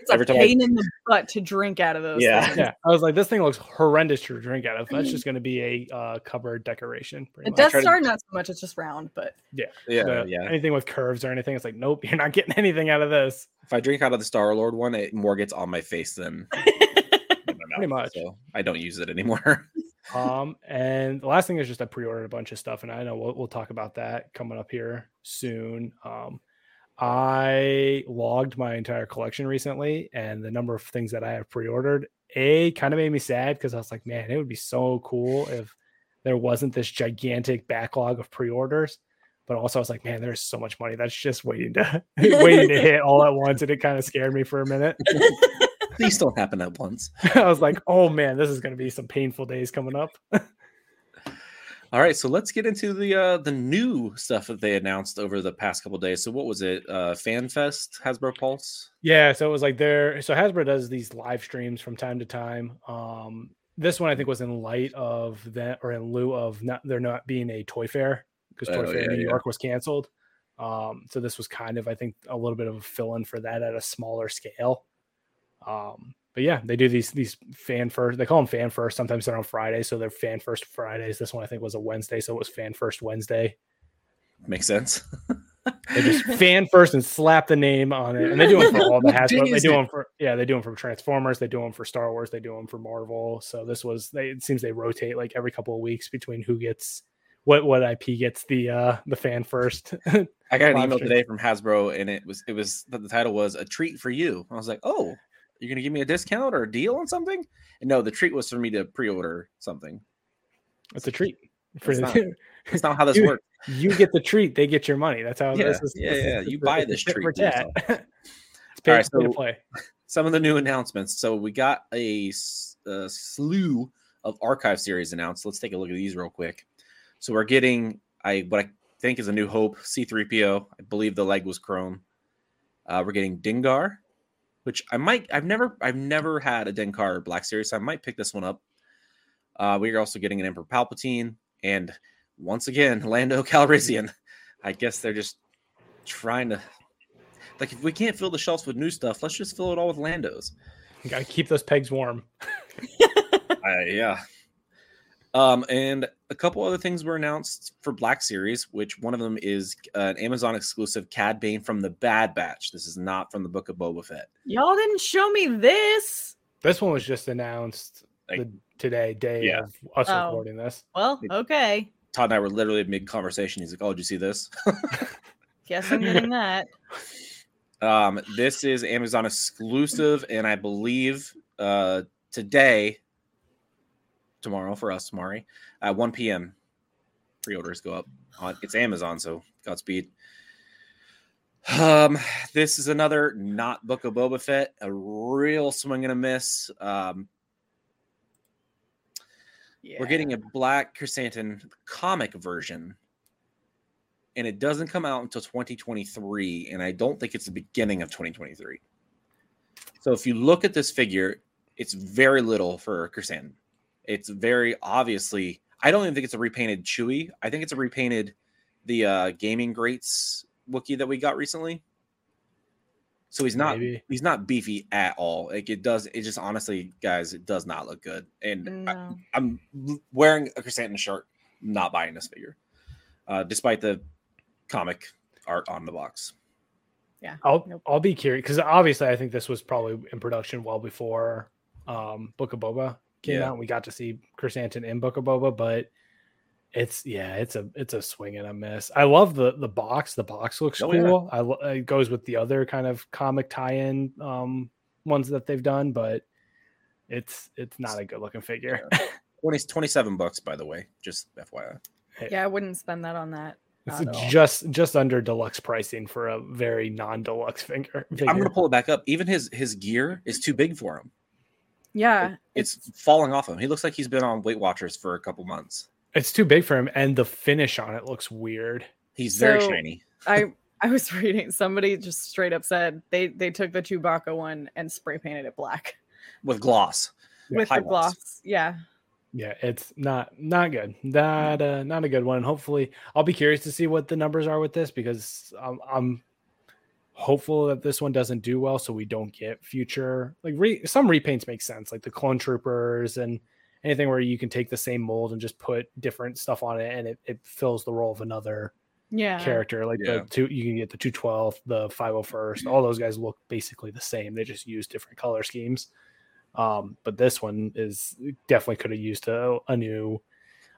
It's Every a time I- pain in the butt to drink out of those. Yeah. things. yeah, I was like, this thing looks horrendous to drink out of. That's just going to be a uh, cupboard decoration. The Pretty much. Death tried to- not so much. It's just round, but Yeah, The- yeah. Anything with curves or anything, it's like, nope, you're not getting anything out of this. If I drink out of the Star Lord one, it more gets on my face than Pretty much. So I don't use it anymore. Um, and the last thing is just I pre-ordered a bunch of stuff, and I know we'll, we'll talk about that coming up here soon. Um, I logged my entire collection recently, and the number of things that I have pre-ordered, a kind of made me sad because I was like, man, it would be so cool if there wasn't this gigantic backlog of pre-orders. but also I was like, man, there's so much money that's just waiting to waiting to hit all at once, and it kind of scared me for a minute. Please don't happen at once. I was like, oh man, this is going to be some painful days coming up. All right, so let's get into the uh the new stuff that they announced over the past couple days. So what was it? Uh FanFest, Hasbro Pulse? Yeah, so it was like there. So Hasbro does these live streams from time to time. Um, this one I think was in light of that, or in lieu of not there not being a toy fair because Toy Oh, Fair in yeah, New yeah. York was canceled. Um, so this was kind of I think a little bit of a fill in for that at a smaller scale. Um, but yeah, they do these these fan first. They call them fan first. Sometimes they're on Friday, so they're fan first Fridays. This one I think was a Wednesday, so it was fan first Wednesday. Makes sense. They just fan first and slap the name on it, and they do them for all the What Hasbro. They do them for yeah, they do them for Transformers. They do them for Star Wars. They do them for Marvel. So this was they. It seems they rotate like every couple of weeks between who gets what what IP gets the uh the fan first. I got an email today from Hasbro, and it was it was the title was a treat for you. I was like, oh, you're gonna give me a discount or a deal on something? And no, the treat was for me to pre-order something. it's a treat. For That's the, That's not how this You- works. you get the treat, they get your money. That's how Yeah, this is. yeah, this yeah. You buy this treat for tat. it's pay, right, pay to so- play. Some of the new announcements. So we got a slew of archive series announced. Let's take a look at these real quick. So we're getting I what I think is a New Hope C3PO. I believe the leg was chrome. Uh, we're getting Dengar, which I might I've never I've never had a Dengar Black Series, so I might pick this one up. Uh, we are also getting an Emperor Palpatine, and once again Lando Calrissian. I guess they're just trying to like if we can't fill the shelves with new stuff, let's just fill it all with Landos. You gotta keep those pegs warm. Uh, yeah. Um, and a couple other things were announced for Black Series, which one of them is uh, an Amazon exclusive Cad Bane from the Bad Batch. This is not from the Book of Boba Fett. Y'all didn't show me this. This one was just announced Like- the, today, day Yeah. of us Oh. recording this. Well, okay. Todd and I were literally mid conversation. He's like, "Oh, did you see this?" Guess I'm getting that. um, this is Amazon exclusive, and I believe uh, today, tomorrow for us, Mari, at 1 p.m. Pre-orders go up. On, it's Amazon, so Godspeed. Um, this is another not Book of Boba Fett, a real swing and a miss. Um, we're getting a Black Krrsantan comic version, and it doesn't come out until 2023, and I don't think it's the beginning of 2023. So if you look at this figure, it's very little for Krrsantan. It's very obviously. I don't even think it's a repainted Chewie. I think it's a repainted the uh, Gaming Greats Wookiee that we got recently. So he's not Maybe. he's not beefy at all. Like it does. It just honestly, guys, it does not look good. And I, No. I'm wearing a Krrsantan shirt, not buying this figure, uh, despite the comic art on the box. Yeah. I'll Nope. I'll be curious because obviously I think this was probably in production well before um, Book of Boba came Yeah. out. And we got to see Krrsantan in Book of Boba, but it's yeah, it's a it's a swing and a miss. I love the the box. The box looks Oh, yeah. cool. I lo- it goes with the other kind of comic tie-in um, ones that they've done, but it's it's not a good looking figure. 20, 27 bucks, by the way, just FYI. Yeah, I wouldn't spend that on that. It's Not all. just just under deluxe pricing for a very non-deluxe figure. I'm gonna pull it back up. Even his his gear is too big for him. Yeah, It's falling off him. He looks like he's been on Weight Watchers for a couple months. It's too big for him, and the finish on it looks weird. He's very So- shiny. I I was reading somebody just straight up said they they took the Chewbacca one and spray painted it black with gloss. with high the gloss. Yeah, Yeah, it's not not good. Not uh, not a good one. Hopefully, I'll be curious to see what the numbers are with this because I'm, I'm hopeful that this one doesn't do well, so we don't get future like re, some repaints make sense, like the clone troopers and anything where you can take the same mold and just put different stuff on it, and it, it fills the role of another yeah. character. Like Yeah. the two, you can get the two twelve, the five hundred first. All those guys look basically the same. They just use different color schemes. Um, but this one is definitely could have used a, a new,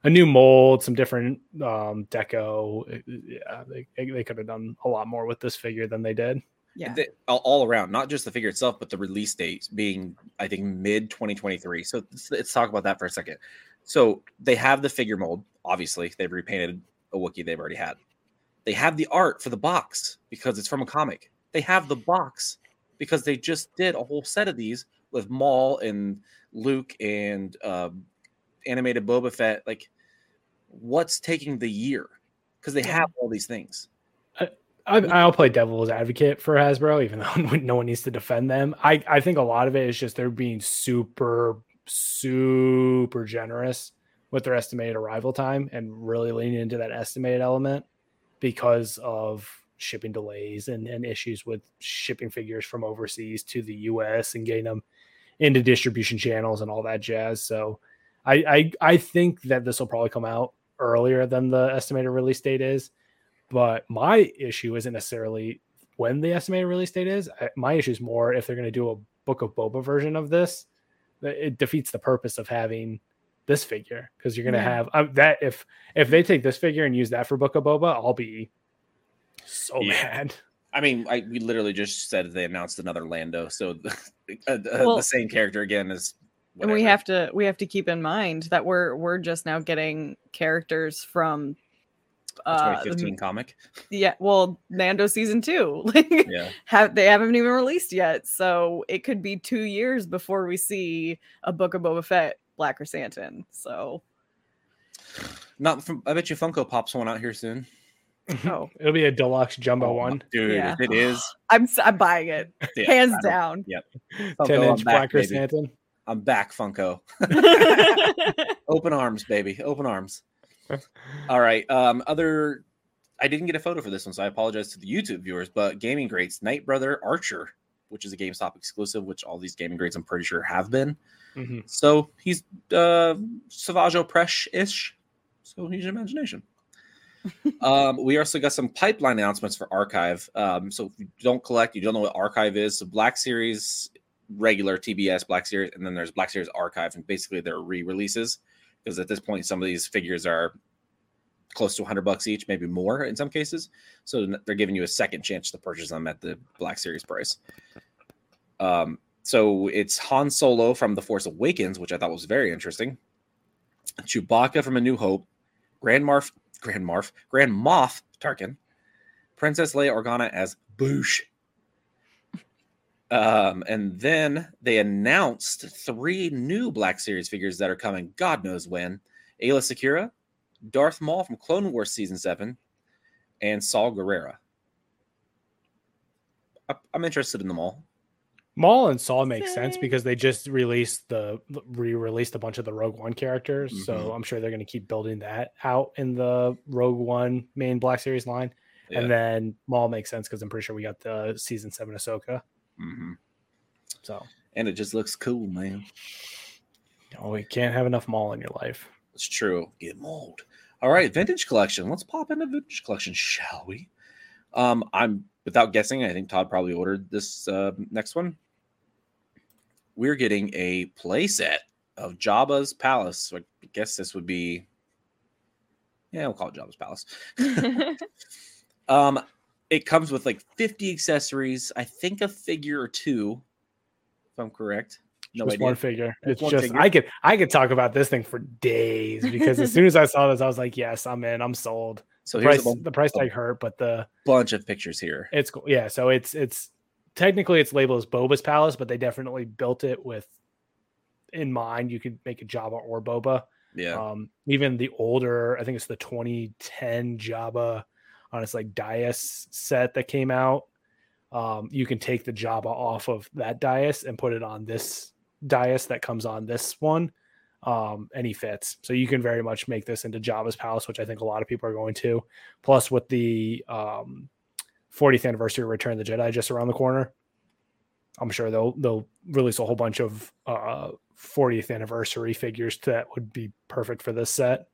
a new mold, some different um, deco. It- it- Yeah, they they could have done a lot more with this figure than they did. Yeah, The- all, all around, not just the figure itself, but the release date being, I think, mid 2023. So let's, let's talk about that for a second. So they have the figure mold. Obviously, they've repainted a Wookiee they've already had. They have the art for the box because it's from a comic. They have the box because they just did a whole set of these with Maul and Luke and uh, animated Boba Fett. Like, what's taking the year? Because they have all these things. I, I'll play devil's advocate for Hasbro, even though no one needs to defend them. I, I think a lot of it is just they're being super, super generous with their estimated arrival time and really leaning into that estimated element because of shipping delays and, and issues with shipping figures from overseas to the US and getting them into distribution channels and all that jazz. So I I, I think that this will probably come out earlier than the estimated release date is. But my issue isn't necessarily when the estimated release date is. My issue is more if they're going to do a Book of Boba version of this, it defeats the purpose of having this figure because you're going to yeah. have uh, that if if they take this figure and use that for Book of Boba, I'll be so yeah. mad. I mean, I, we literally just said they announced another Lando, so uh, well, the same character again is. Whatever. And we have to we have to keep in mind that we're we're just now getting characters from uh, 2015 comic. Yeah, well, Mando season two. Like, yeah, have they haven't even released yet, so it could be two years before we see a Book of Boba Fett Black Krrsantan. So, not from. I bet you Funko pops one out here soon. Oh, it'll be a deluxe jumbo oh, one, dude. Yeah. it is. I'm I'm buying it, yeah, hands down. Yep. Funko, Ten inch Black Krrsantan. I'm back, Funko. Open arms, baby. Open arms. All right. Um, other I didn't get a photo for this one, so I apologize to the YouTube viewers, but gaming greats, Night Brother Archer, which is a GameStop exclusive, which all these gaming greats I'm pretty sure have been. Mm-hmm. So he's uh Savage Opress-ish. So he's your imagination. um, we also got some pipeline announcements for Archive. Um, so if you don't collect, you don't know what Archive is. So Black Series, regular TBS Black Series, and then there's Black Series Archive, and basically they're re-releases because at this point some of these figures are close to 100 bucks each maybe more in some cases. So they're giving you a second chance to purchase them at the black series price. Um, so it's han solo from the force awakens which i thought was very interesting. Chewbacca from a new hope grand marf grand marf grand moff tarkin princess leia organa as boushh um, and then they announced three new Black Series figures that are coming, God knows when. Aayla Secura, Darth Maul from Clone Wars Season 7, and Saw Gerrera. I'm interested in them all. Maul and Saw make sense because they just released the re-released a bunch of the Rogue One characters, mm-hmm. so I'm sure they're going to keep building that out in the Rogue One main Black Series line. Yeah. And then Maul makes sense because I'm pretty sure we got the season seven Ahsoka. Mm-hmm. So, and it just looks cool, man. Oh, you can't have enough Maul in your life. It's true. Get mold. All right, vintage collection. Let's pop into vintage collection, shall we? Um, I'm without guessing. I think Todd probably ordered this uh, next one. We're getting a playset of Jabba's palace. So I guess this would be, yeah, we'll call it Jabba's palace. um, it comes with like 50 accessories. I think a figure or two, if I'm correct. No just idea. one figure. It's, it's just figure. I could I could talk about this thing for days because as soon as I saw this, I was like, yes, I'm in. I'm sold. So the price, the price tag hurt, but the bunch of pictures here. It's cool. Yeah. So it's it's technically it's labeled as Boba's Palace, but they definitely built it with in mind. You could make a Jabba or Boba. Yeah. Um, even the older, I think it's the 2010 Jabba on its like Dais set that came out. Um, you can take the Jabba off of that Dais and put it on this Dais that comes on this one. Um, and he fits. So you can very much make this into Jabba's palace, which I think a lot of people are going to. Plus, with the um, 40th anniversary of Return of the Jedi just around the corner, I'm sure they'll they'll release a whole bunch of uh, 40th anniversary figures that would be perfect for this set.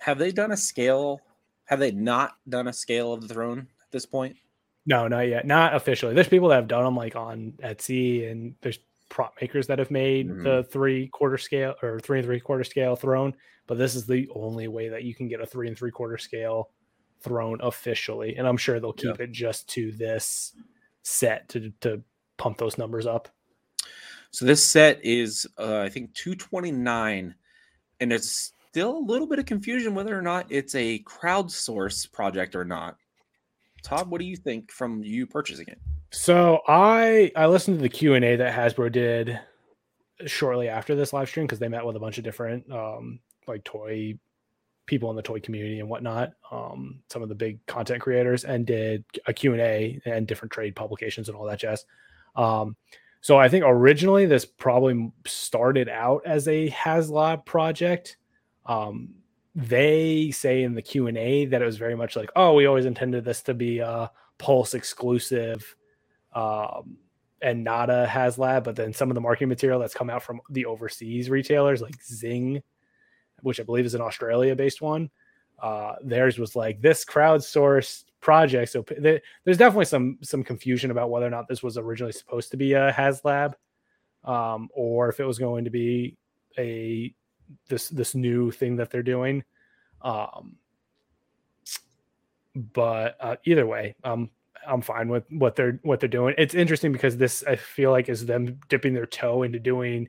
Have they done a scale have they not done a scale of the throne at this point? No, not yet. Not officially. There's people that have done them like on Etsy, and there's prop makers that have made mm-hmm. the three quarter scale or three and three quarter scale throne. But this is the only way that you can get a three and three quarter scale throne officially, and I'm sure they'll keep yeah. it just to this set to to pump those numbers up. So this set is, uh, I think, 229, and it's still a little bit of confusion whether or not it's a crowdsource project or not. Todd, what do you think from you purchasing it? So I I listened to the Q and A that Hasbro did shortly after this live stream because they met with a bunch of different um, like toy people in the toy community and whatnot, um, some of the big content creators, and did a Q and A and different trade publications and all that jazz. Um, so I think originally this probably started out as a HasLab project. Um, they say in the Q and A that it was very much like, oh, we always intended this to be a Pulse exclusive um, and not a HasLab. But then some of the marketing material that's come out from the overseas retailers like Zing, which I believe is an Australia based one, uh, theirs was like this crowdsourced project. So th- there's definitely some some confusion about whether or not this was originally supposed to be a HasLab um, or if it was going to be a this this new thing that they're doing. Um, but uh, either way, um, I'm fine with what they're what they're doing. It's interesting because this I feel like is them dipping their toe into doing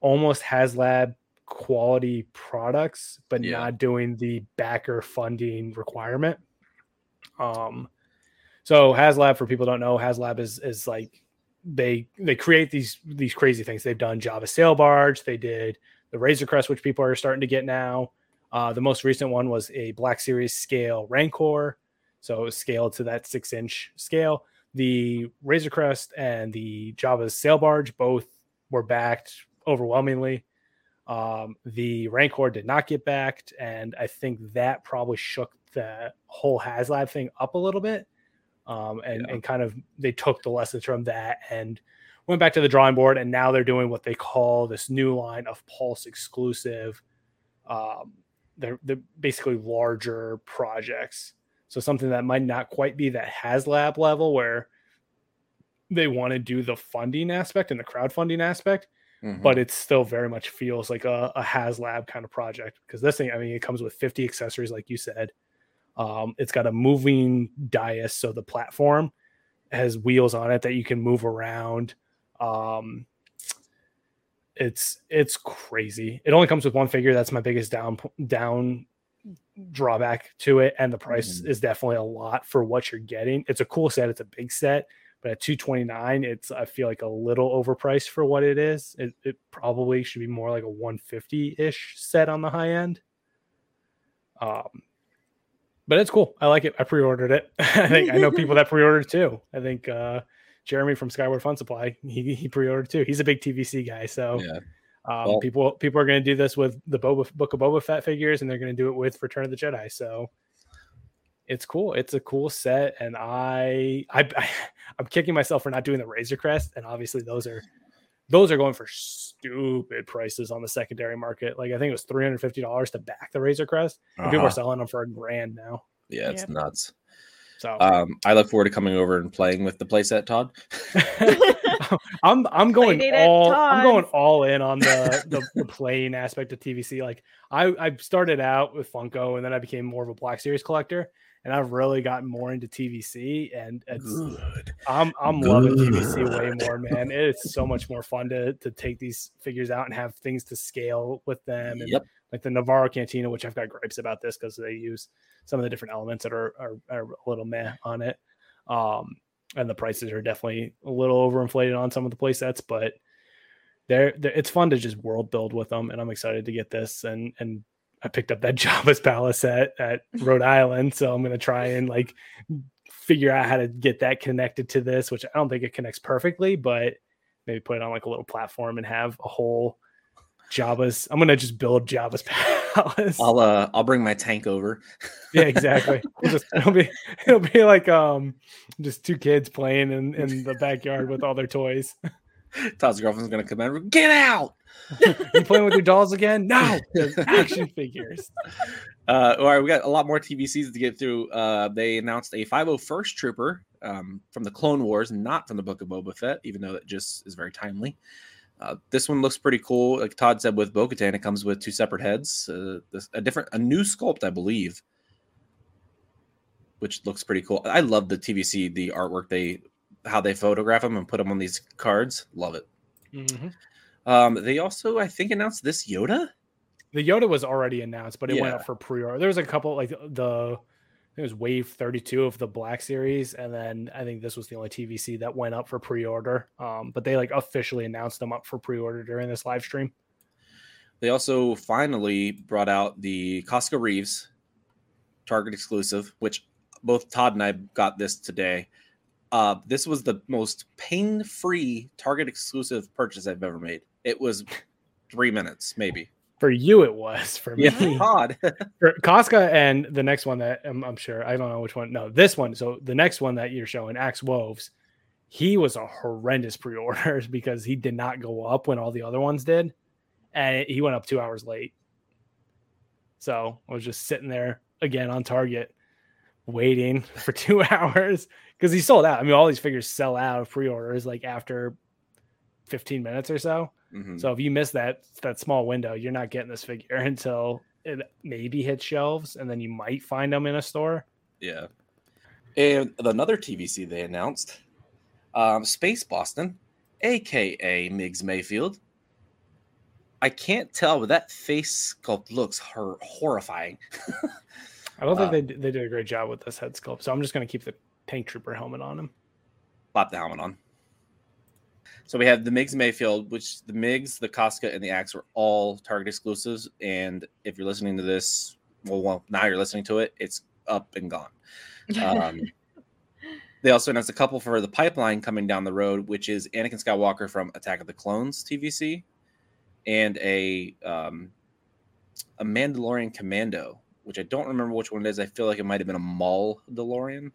almost HasLab quality products, but Yeah. not doing the backer funding requirement. Um, so HasLab, for people who don't know, HasLab is is like they they create these these crazy things. They've done Jabba Sail Barge, they did the Razor Crest, which people are starting to get now. Uh, the most recent one was a Black Series scale Rancor, so it was scaled to that six inch scale. The Razor Crest and the Jabba's Sail Barge both were backed overwhelmingly. Um, the Rancor did not get backed, and I think that probably shook the whole HasLab thing up a little bit. Um, and, Yeah. and kind of they took the lessons from that and went back to the drawing board, and now they're doing what they call this new line of Pulse exclusive. Um, they're, they're basically larger projects. So something that might not quite be that HasLab level where they want to do the funding aspect and the crowdfunding aspect, Mhm. but it still very much feels like a, a HasLab kind of project because this thing, I mean, it comes with 50 accessories, like you said. Um, it's got a moving dais, so the platform has wheels on it that you can move around. Um, it's it's crazy. It only comes with one figure. That's my biggest down down drawback to it, and the price Mhm. is definitely a lot for what you're getting. It's a cool set. It's a big set, but at 229, it's I feel like a little overpriced for what it is. It, it probably should be more like a 150 ish set on the high end. Um, but it's cool. I like it. I pre-ordered it. I think I know people that pre-ordered too. I think uh, Jeremy from Skyward Fun Supply he he pre-ordered too. He's a big TVC guy, so yeah. um, Well- people people are going to do this with the Boba Book of Boba Fett figures, and they're going to do it with Return of the Jedi. So it's cool. It's a cool set, and I I I'm kicking myself for not doing the Razor Crest, and obviously those are those are going for stupid prices on the secondary market. Like I think it was three hundred fifty dollars to back the Razor Crest. and People Uh-huh. are selling them for a grand now. Yeah, it's Yep. nuts. So Um, I look forward to coming over and playing with the playset, Todd. I'm I'm going all I'm going all in on the, the the playing aspect of TVC. Like I I started out with Funko and then I became more of a Black Series collector and I've really gotten more into TVC and it's Good. I'm I'm loving TVC way more, man. It's so much more fun to to take these figures out and have things to scale with them and Yep. like the Nevarro Cantina, which I've got gripes about this because they use some of the different elements that are, are are a little meh on it. Um, and the prices are definitely a little overinflated on some of the play sets, but they're, they're it's fun to just world build with them, and I'm excited to get this. And and I picked up that Jabba's Palace set at Rhode Island, so I'm gonna try and like figure out how to get that connected to this, which I don't think it connects perfectly, but maybe put it on like a little platform and have a whole Jabba's. I'm gonna just build Jabba's Palace. I'll uh I'll bring my tank over. Yeah, exactly. We'll just, it'll be it'll be like um just two kids playing in, in the backyard with all their toys. Todd's girlfriend's gonna come in. Get out. You playing with your dolls again? No, action figures. Uh, all right, we got a lot more TVCs to get through. Uh, they announced a 501st Trooper um, from the Clone Wars, not from the Book of Boba Fett, even though that just is very timely. Uh, this one looks pretty cool. Like Todd said, with Bo-Katan, it comes with two separate heads, uh, this, a different, a new sculpt, I believe, which looks pretty cool. I love the TVC, the artwork they, how they photograph them and put them on these cards. Love it. Mhm. Um, they also, I think, announced this Yoda. the Yoda was already announced, but it went up for pre-order. There was a couple like the it was Wave 32 of the Black Series, and then I think this was the only TVC that went up for pre-order. Um, but they like officially announced them up for pre-order during this live stream. They also finally brought out the Koska Reeves Target exclusive, which both Todd and I got this today. Uh, this was the most pain-free Target exclusive purchase I've ever made. It was three minutes, maybe. For you, it was for me. Yeah, Todd. For Koska and the next one that I'm, I'm sure I don't know which one. No, this one. So the next one that you're showing, Axe Woves, he was a horrendous pre-order because he did not go up when all the other ones did, and he went up two hours late. So I was just sitting there again on Target, waiting for two hours because he sold out. I mean, all these figures sell out of pre-orders like after 15 minutes or so. Mhm. So if you miss that that small window, you're not getting this figure until it maybe hits shelves, and then you might find them in a store. Yeah. And another TVC they announced, um, Space Boston, aka Migs Mayfield. I can't tell, but that face sculpt looks hor- horrifying. I don't Uh, think they they did a great job with this head sculpt, so I'm just gonna keep the tank trooper helmet on him. Pop the helmet on. So we have the Migs Mayfield, which the Migs, the Koska, and the Axe are all Target exclusives. And if you're listening to this, well, well now you're listening to it, it's up and gone. Um, they also announced a couple for the pipeline coming down the road, which is Anakin Skywalker from Attack of the Clones TVC, and a um, a Mandalorian Commando, which I don't remember which one it is. I feel like it might have been a Maul DeLorean,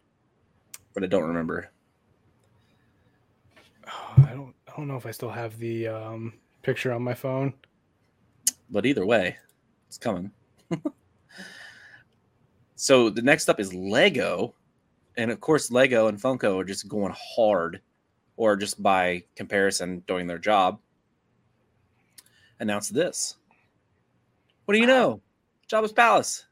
but I don't remember. Oh, I don't I don't know if I still have the um, picture on my phone. But either way, it's coming. so the next up is Lego, and of course, Lego and Funko are just going hard, or just by comparison, doing their job. Announce this. What do you know? Jabba's Palace.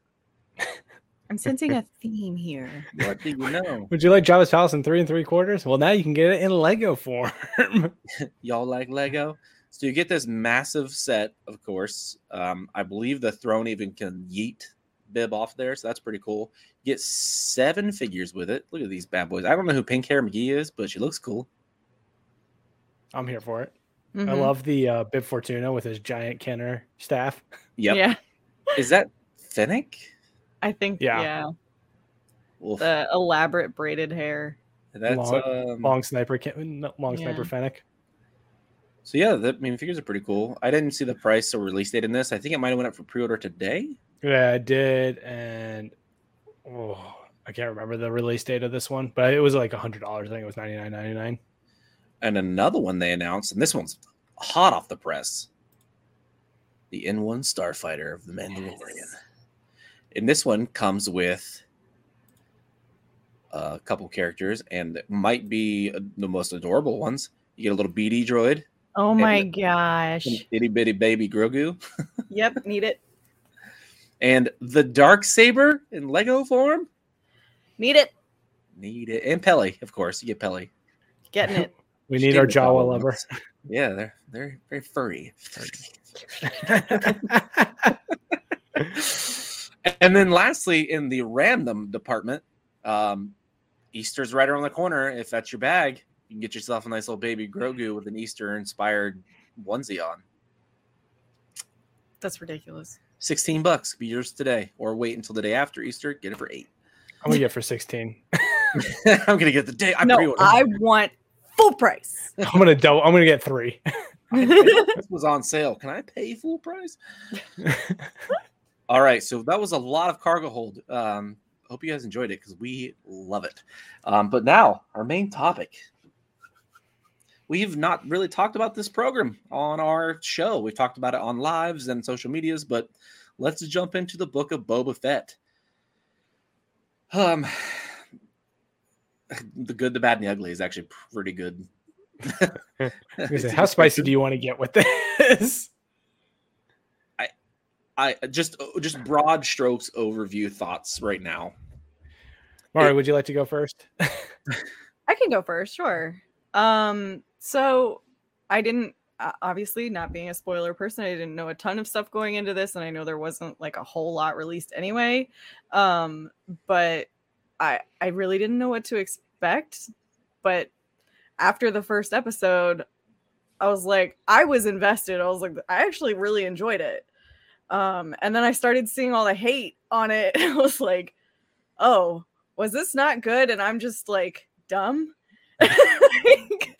I'm sensing a theme here. What do you know? Would you like Jabba's Palace in three and three quarters? Well, now you can get it in Lego form. Y'all like Lego? So you get this massive set, of course. Um, I believe the throne even can yeet bib off there, so that's pretty cool. You get seven figures with it. Look at these bad boys. I don't know who Pink Hair McGee is, but she looks cool. I'm here for it. I Mhm. love the uh, Bib Fortuna with his giant Kenner staff. Yep. Yeah, Is that Fennec? I think. Yeah. Yeah, Wolf. the elaborate braided hair. that's long- um, Long sniper, Ken- no, long sniper Yeah. Fennec. so yeah. The, I mean, figures are pretty cool. I didn't see the price or release date in this. I think it might have went up for pre-order today. Yeah, I did, and oh, I can't remember the release date of this one, but it was like a hundred dollars. I think it was ninety nine ninety nine. and another one they announced, and this one's hot off the press. The N1 Starfighter of the Mandalorian. Yes. And this one comes with a couple characters, and it might be uh, the most adorable ones. You get a little BD droid, Oh my gosh. some itty bitty baby Grogu, Yep, need it. and the Dark Saber in Lego form. Need it. Need it, and Peli, of course. You get Peli. Getting it. We need our me Jawa Jawa lover. ones. Yeah, they're they're very furry. and then lastly, in the random department, um, Easter's right around the corner. If that's your bag, you can get yourself a nice little baby Grogu with an Easter inspired onesie on. That's ridiculous. 16 bucks. Be yours today. Or wait until the day after Easter. Get it for eight. I'm gonna get for sixteen. I'm gonna get the day I no, pre-ordered. I want full price. I'm gonna double. I'm gonna get three. this was on sale. Can I pay full price? All right, so that was a lot of cargo hold. Um, hope you guys enjoyed it because we love it. Um, but now our main topic. We've not really talked about this program on our show. We've talked about it on lives and social medias, but let's jump into the book of Boba Fett. Um, the good, the bad, and the ugly is actually pretty good. Say, How spicy do you want to get with this? I just just broad strokes overview thoughts right now. Mari, would you like to go first? I can go first, sure. Um, so I didn't uh, obviously not being a spoiler person, I didn't know a ton of stuff going into this, and I know there wasn't like a whole lot released anyway. Um, but I I really didn't know what to expect. But after the first episode, I was like, I was invested. I was like, I actually really enjoyed it. Um, and then I started seeing all the hate on it. I was like, oh, was this not good? And I'm just like dumb. Like,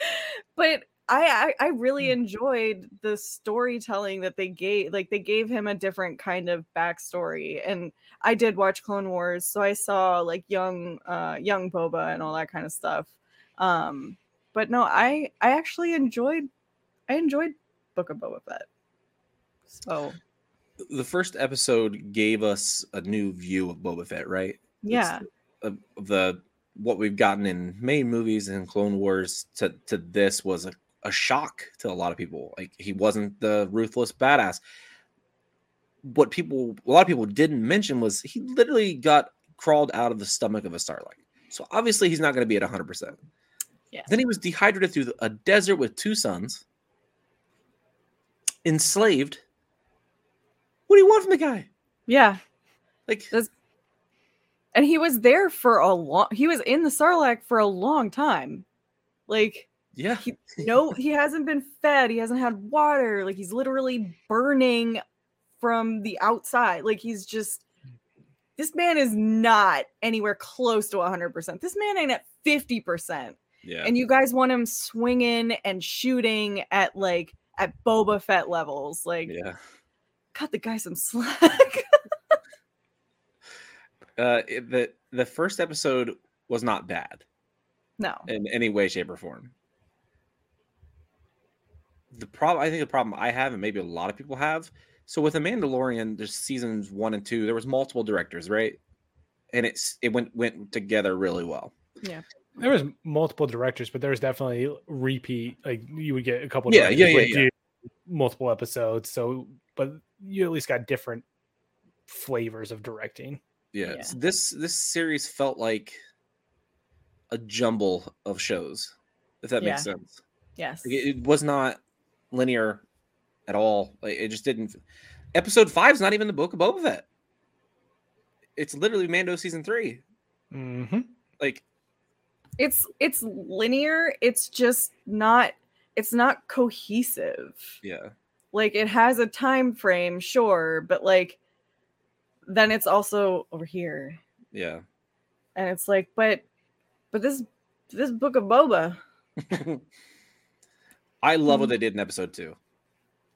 but I, I I really enjoyed the storytelling that they gave. Like they gave him a different kind of backstory, and I did watch Clone Wars, so I saw like young uh young Boba and all that kind of stuff. Um, but no, I I actually enjoyed I enjoyed Book of Boba Fett. So The first episode gave us a new view of Boba Fett, right? yeah, the what we've gotten in main movies and Clone Wars to to this was a, a shock to a lot of people. Like he wasn't the ruthless badass. What people a lot of people didn't mention was he literally got crawled out of the stomach of a Sarlacc. So obviously he's not going to be at 100%. Yeah. Then he was dehydrated through a desert with two suns, enslaved. What do you want from the guy? yeah. Like, That's- And he was there for a long. He was in the Sarlacc for a long time. Like yeah, he, no, he hasn't been fed. He hasn't had water. Like he's literally burning from the outside. Like he's just. This man is not anywhere close to 100%. This man ain't at 50%. yeah. and you guys want him swinging and shooting at like at Boba Fett levels. Like, yeah. Cut the guy some slack. Uh, it- the the first episode was not bad no, in any way, shape, or form. The problem, I think, the problem I have, and maybe a lot of people have. So with the Mandalorian, there's seasons one and two. There was multiple directors, right? And it's it went went together really well. Yeah. There was multiple directors, but there was definitely repeat. Like you would get a couple. Yeah, yeah, yeah, yeah. Multiple episodes, so but you at least got different flavors of directing. Yeah, Yeah. so this this series felt like a jumble of shows, if that makes sense. yes, Like, it, it was not linear at all. Like it just didn't. Episode five is not even the book of Boba Fett. It's literally Mando season three. Mm-hmm. Like it's it's linear. It's just not. It's not cohesive. yeah, Like it has a time frame, sure, but like then it's also over here, yeah. and it's like, but but this this book of Boba, I love Mhm. what they did in episode two.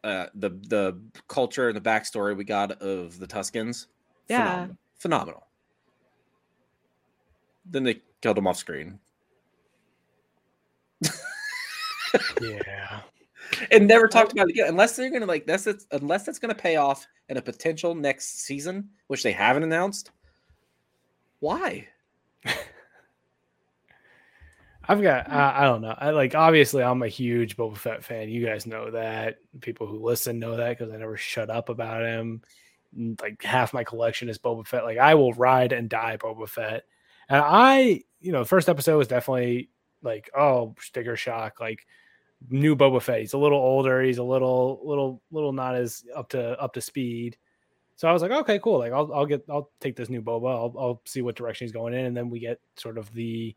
Uh, the the culture and the backstory we got of the Tuskens, Yeah. phenomenal. phenomenal. Then they killed him off screen. Yeah. And never talked about it again unless they're gonna like that's it's, unless that's gonna pay off in a potential next season which they haven't announced why I've got I, I don't know. I like obviously I'm a huge Boba Fett fan. You guys know that. People who listen know that because I never shut up about him. Like half my collection is Boba Fett. Like I will ride and die Boba Fett. And I, you know, the first episode was definitely like, oh, sticker shock, like new Boba Fett. He's a little older. He's a little, little, little not as up to up to speed. So I was like, okay, cool. Like I'll, I'll get, I'll take this new Boba. I'll, I'll see what direction he's going in, and then we get sort of the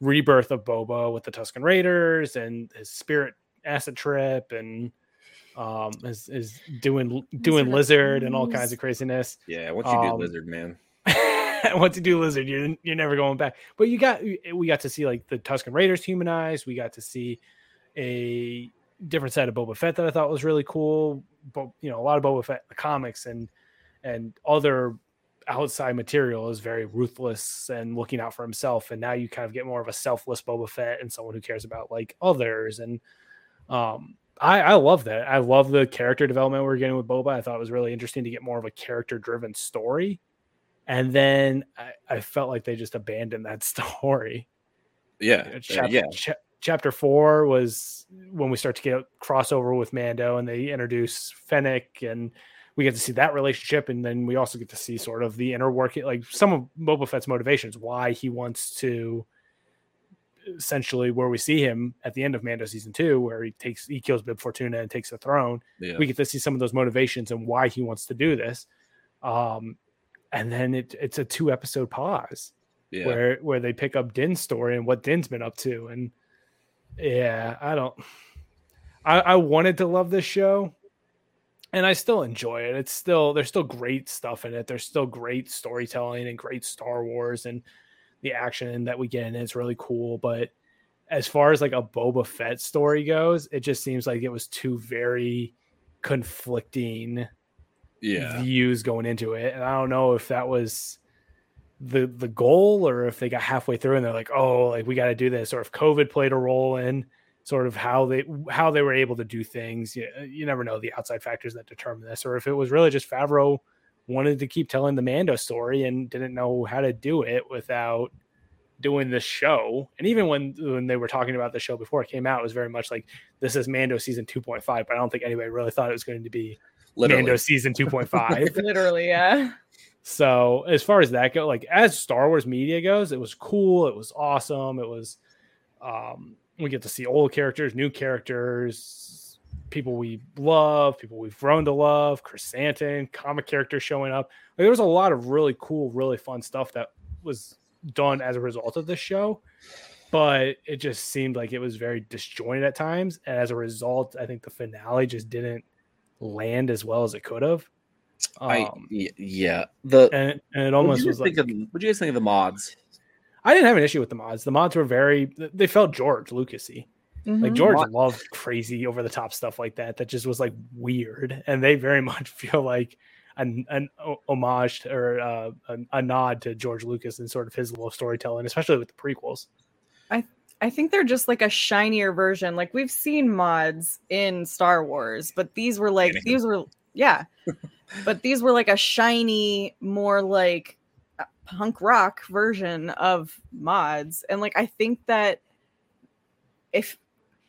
rebirth of Boba with the Tusken Raiders and his spirit acid trip and um is is doing doing Lizard lizard and all kinds of craziness. yeah once you do Um, lizard man Once you do lizard, you're you're never going back. But you got we got to see like the Tusken Raiders humanized. We got to see a different side of Boba Fett that I thought was really cool. But you know, a lot of Boba Fett the comics and and other outside material is very ruthless and looking out for himself. And now you kind of get more of a selfless Boba Fett and someone who cares about like others. And um, I, I love that. I love the character development we're getting with Boba. I thought it was really interesting to get more of a character driven story. And then I, I felt like they just abandoned that story. yeah Uh, uh, chap- yeah cha- chapter four was when we start to get crossover with Mando and they introduce Fennec and we get to see that relationship. And then we also get to see sort of the inner working, like some of Boba Fett's motivations, why he wants to essentially where we see him at the end of Mando season two, where he takes he kills Bib Fortuna and takes the throne. Yeah. We get to see some of those motivations and why he wants to do this. Um, and then it, it's a two episode pause yeah. where where they pick up Din's story and what Din's been up to. And yeah, I don't. I, I wanted to love this show, and I still enjoy it. It's still there's still great stuff in it. There's still great storytelling and great Star Wars and the action that we get in it's really cool. But as far as like a Boba Fett story goes, it just seems like it was two very conflicting yeah. views going into it. And I don't know if that was the the goal or if they got halfway through and they're like, oh, like we got to do this, or if COVID played a role in sort of how they how they were able to do things. You, you never know the outside factors that determine this, or if it was really just Favreau wanted to keep telling the Mando story and didn't know how to do it without doing the show. And even when when they were talking about the show before it came out, it was very much like this is Mando season 2.5, but I don't think anybody really thought it was going to be Literally. Mando season 2.5. Literally, yeah. So as far as that go, like as Star Wars media goes, it was cool, it was awesome, it was um we get to see old characters, new characters, people we love, people we've grown to love, Krrsantan, comic characters showing up. Like, there was a lot of really cool, really fun stuff that was done as a result of this show, but it just seemed like it was very disjointed at times. And as a result, I think the finale just didn't land as well as it could have. I Um, y- yeah. The and, and it what almost do you was like of, what do you guys think of the mods? I didn't have an issue with the mods. The mods were very they felt George Lucasy. Like Mhm. George Mod- loved crazy over the top stuff like that. That just was like weird, and they very much feel like an an homage to- or uh, a, a nod to George Lucas and sort of his love storytelling, especially with the prequels. I I think they're just like a shinier version. Like we've seen mods in Star Wars, but these were like these were yeah. but these were like a shiny, more like punk rock version of mods. And like I think that if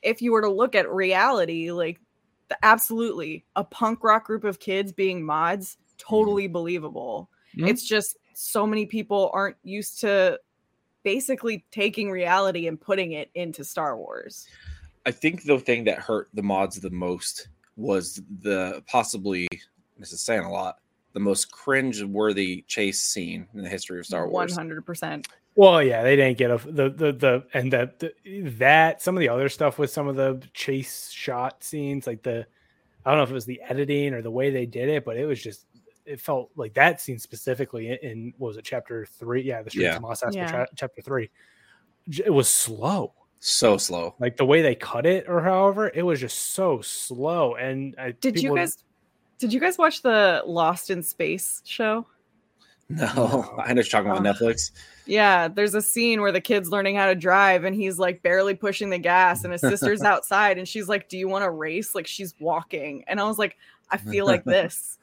if you were to look at reality, like the, absolutely a punk rock group of kids being mods, totally believable. Mhm. It's just so many people aren't used to basically taking reality and putting it into Star Wars. I think the thing that hurt the mods the most was the possibly this is saying a lot the most cringe-worthy chase scene in the history of Star Wars. hundred percent. Well, yeah, they didn't get a the the the and that the, that some of the other stuff with some of the chase shot scenes, like the I don't know if it was the editing or the way they did it, but it was just it felt like that scene specifically in, in what was it chapter three? Yeah, the streets Yeah. of Mos Espa Yeah. tra- chapter three. It was slow, So slow. like the way they cut it, or however, it was just so slow. And I, Did you guys did you guys watch the Lost in Space show? No, No. I know you're talking about Oh. Netflix. Yeah, there's a scene where the kid's learning how to drive and he's like barely pushing the gas and his sister's outside and she's like, "Do you want to race?" Like she's walking. And I was like, "I feel like this."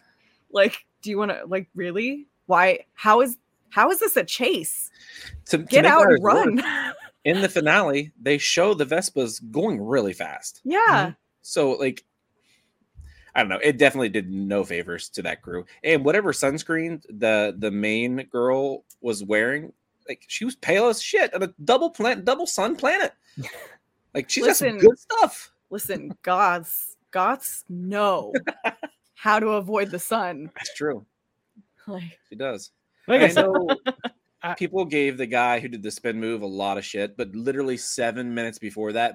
Like, do you want to like really? Why how is how is this a chase? To, to Get make out and run. Worse, in the finale, they show the Vespas going really fast. yeah. Mm-hmm. So like I don't know, it definitely did no favors to that crew. And whatever sunscreen the the main girl was wearing, like she was pale as shit on a double plant double sun planet. Like she's got some Listen. good stuff. Listen, goths goths know how to avoid the sun. That's true. Like She does. like I I said, know I- people gave the guy who did the spin move a lot of shit, but literally seven minutes before that,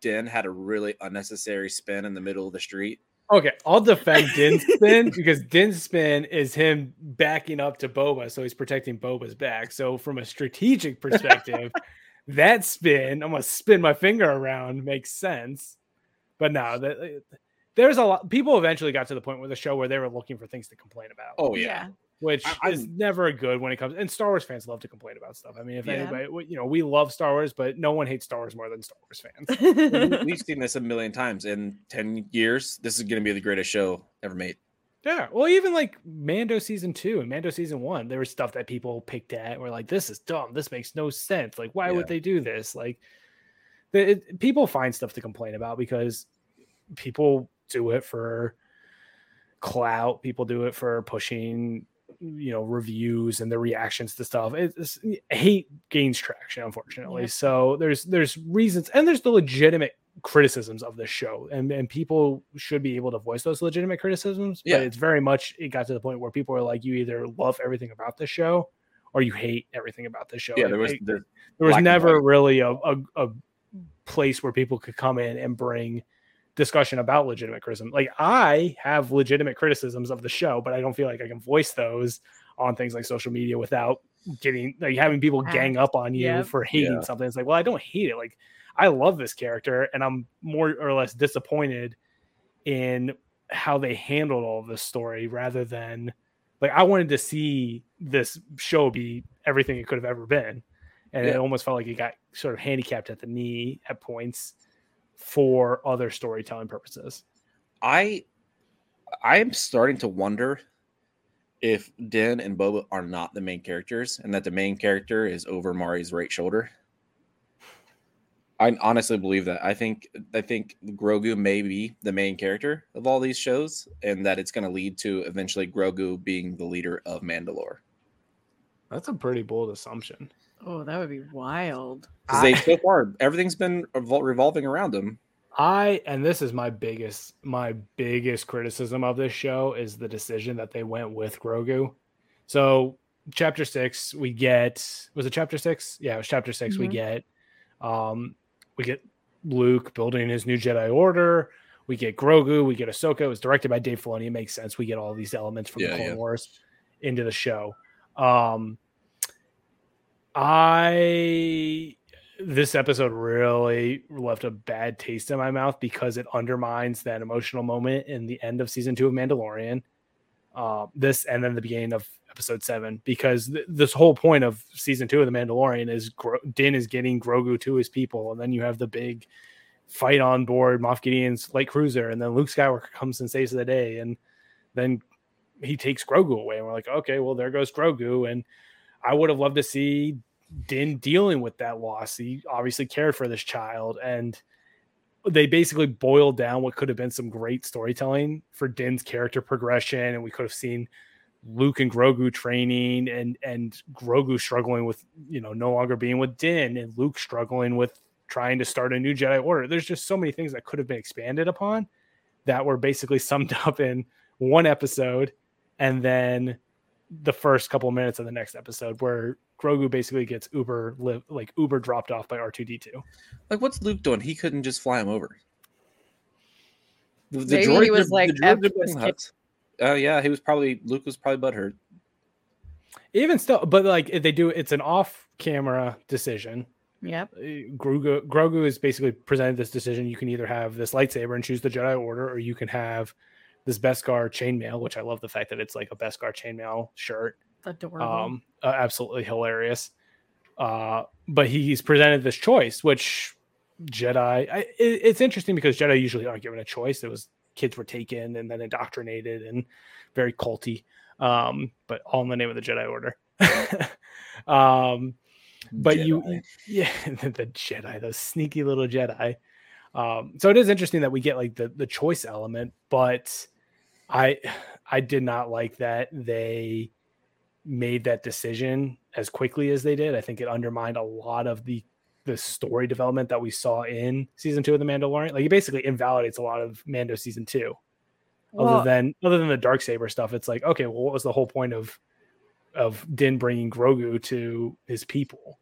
Din had a really unnecessary spin in the middle of the street. Okay, I'll defend Din's spin because Din's spin is him backing up to Boba, so he's protecting Boba's back. So from a strategic perspective, that spin, I'm gonna spin my finger around, makes sense. But no, that, uh, there's a lot. People eventually got to the point with the show where they were looking for things to complain about, Oh yeah. Which I- is never good when it comes. And Star Wars fans love to complain about stuff. I mean, if Yeah. anybody, you know, we love Star Wars, but no one hates Star Wars more than Star Wars fans. We- We've seen this a million times. In 10 years, this is going to be the greatest show ever made. Yeah, well, even like Mando season two and Mando season one, there was stuff that people picked at. Were like, "This is dumb. This makes no sense. Like, why Yeah. would they do this?" Like, the, it, people find stuff to complain about because people do it for clout. People do it for pushing you know reviews and the reactions to stuff. It's, hate gains traction, unfortunately. Yeah. So there's there's reasons and there's the legitimate criticisms of the show, and and people should be able to voice those legitimate criticisms. Yeah. But it's very much it got to the point where people are like, you either love everything about the show or you hate everything about the show. Yeah, there was it- there, there was never really a, a, a place where people could come in and bring discussion about legitimate criticism. Like I have legitimate criticisms of the show, but I don't feel like I can voice those on things like social media without getting like having people gang up on you yep. for hating Yeah. something. It's like, well, I don't hate it. Like I love this character and I'm more or less disappointed in how they handled all of this story rather than like I wanted to see this show be everything it could have ever been. And it almost felt like it got sort of handicapped at the knee at points for other storytelling purposes. I I am starting to wonder if Din and Boba are not the main characters and that the main character is over Mari's right shoulder. I honestly believe that. I think I think Grogu may be the main character of all these shows, and that it's going to lead to eventually Grogu being the leader of Mandalore. That's a pretty bold assumption. Oh, that would be wild. Because they I- so far everything's been revolving around him. I and this is my biggest my biggest criticism of this show is the decision that they went with Grogu. So chapter six, we get was it chapter six? Yeah, it was chapter 6 We Mhm. get um we get Luke building his new Jedi Order. We get Grogu. We get Ahsoka. It was directed by Dave Filoni. It makes sense. We get all these elements from Yeah, the Clone yeah. Wars into the show. Um, I this episode really left a bad taste in my mouth because it undermines that emotional moment in the end of season two of Mandalorian. Uh, this and then the beginning of episode seven, because th- this whole point of season two of the Mandalorian is Gro- Din is getting Grogu to his people, and then you have the big fight on board Moff Gideon's light cruiser, and then Luke Skywalker comes and saves the day, and then he takes Grogu away, and we're like, okay, well there goes Grogu, and I would have loved to see Din dealing with that loss. He obviously cared for this child, and they basically boiled down what could have been some great storytelling for Din's character progression, and we could have seen Luke and Grogu training, and and Grogu struggling with you know no longer being with Din, and Luke struggling with trying to start a new Jedi Order. There's just so many things that could have been expanded upon that were basically summed up in one episode, and then the first couple of minutes of the next episode where Grogu basically gets Uber li- like Uber dropped off by R2D2. Like, what's Luke doing? He couldn't just fly him over. The, the Maybe he was are- like, the droids "F are this building kid." huts. Oh yeah, he was probably Luke was probably butthurt. Even still, but like if they do, it's an off-camera decision. Yep. Uh, Grogu, Grogu is basically presented this decision. You can either have this lightsaber and choose the Jedi Order, or you can have this Beskar chainmail, which I love the fact that it's like a Beskar chainmail shirt. Adorable. um uh, absolutely hilarious uh but he's presented this choice which jedi I, it, it's interesting because jedi usually aren't given a choice it was kids were taken and then indoctrinated and very culty um but all in the name of the jedi order um but you Jedi. yeah the jedi those sneaky little jedi um so it is interesting that we get like the the choice element but i i did not like that they made that decision as quickly as they did i think it undermined a lot of the the story development that we saw in season two of the mandalorian like it basically invalidates a lot of mando season two Well, other than other than the dark saber stuff it's like okay well what was the whole point of of din bringing grogu to his people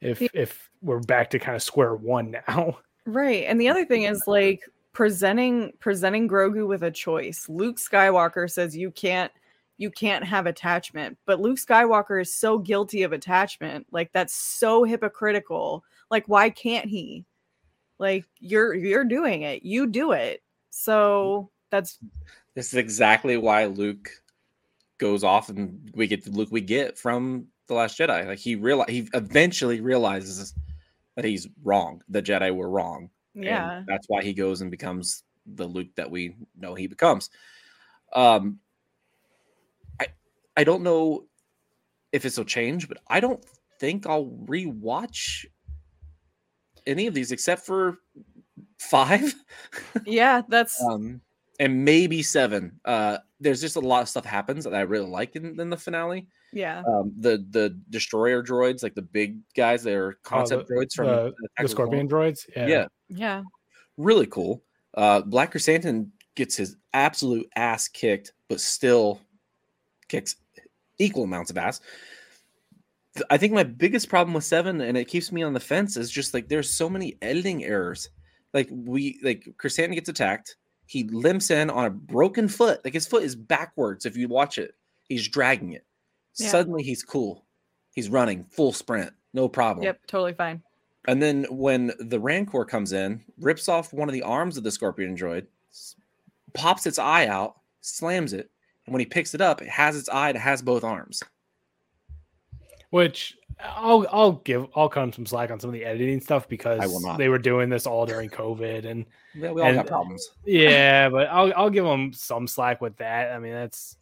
if Yeah. if we're back to kind of square one now Right. And the other thing is like presenting presenting Grogu with a choice. Luke Skywalker says you can't you can't have attachment, but Luke Skywalker is so guilty of attachment. Like that's so hypocritical. Like why can't he? Like you're you're doing it. You do it. So that's This is exactly why Luke goes off and we get the Luke we get from the Last Jedi. Like he realize he eventually realizes that he's wrong. The Jedi were wrong. And yeah. that's why he goes and becomes the Luke that we know he becomes. Um, I I don't know if this will change, but I don't think I'll rewatch any of these except for five. Yeah, that's um and maybe seven uh there's just a lot of stuff happens that I really like in, in the finale. Yeah. Um, the the destroyer droids, like the big guys, they're concept the- droids from the, the the Scorpion Clones. droids. Yeah. Yeah. Really cool. Uh, Black Krrsantan gets his absolute ass kicked, but still kicks equal amounts of ass. I think my biggest problem with Seven, and it keeps me on the fence, is just like there's so many editing errors. Like we like Krrsantan gets attacked, he limps in on a broken foot. Like his foot is backwards. If you watch it, he's dragging it. Yeah. Suddenly he's cool. He's running full sprint, no problem. Yep. Totally fine. And then when the Rancor comes in, rips off one of the arms of the Scorpion droid, pops its eye out, slams it, and when he picks it up, it has its eye, it has both arms. Which I'll I'll give I'll cut 'em some slack on some of the editing stuff because they were doing this all during COVID and Yeah, we all And- got problems. yeah, but I'll I'll give them some slack with that. I mean, that's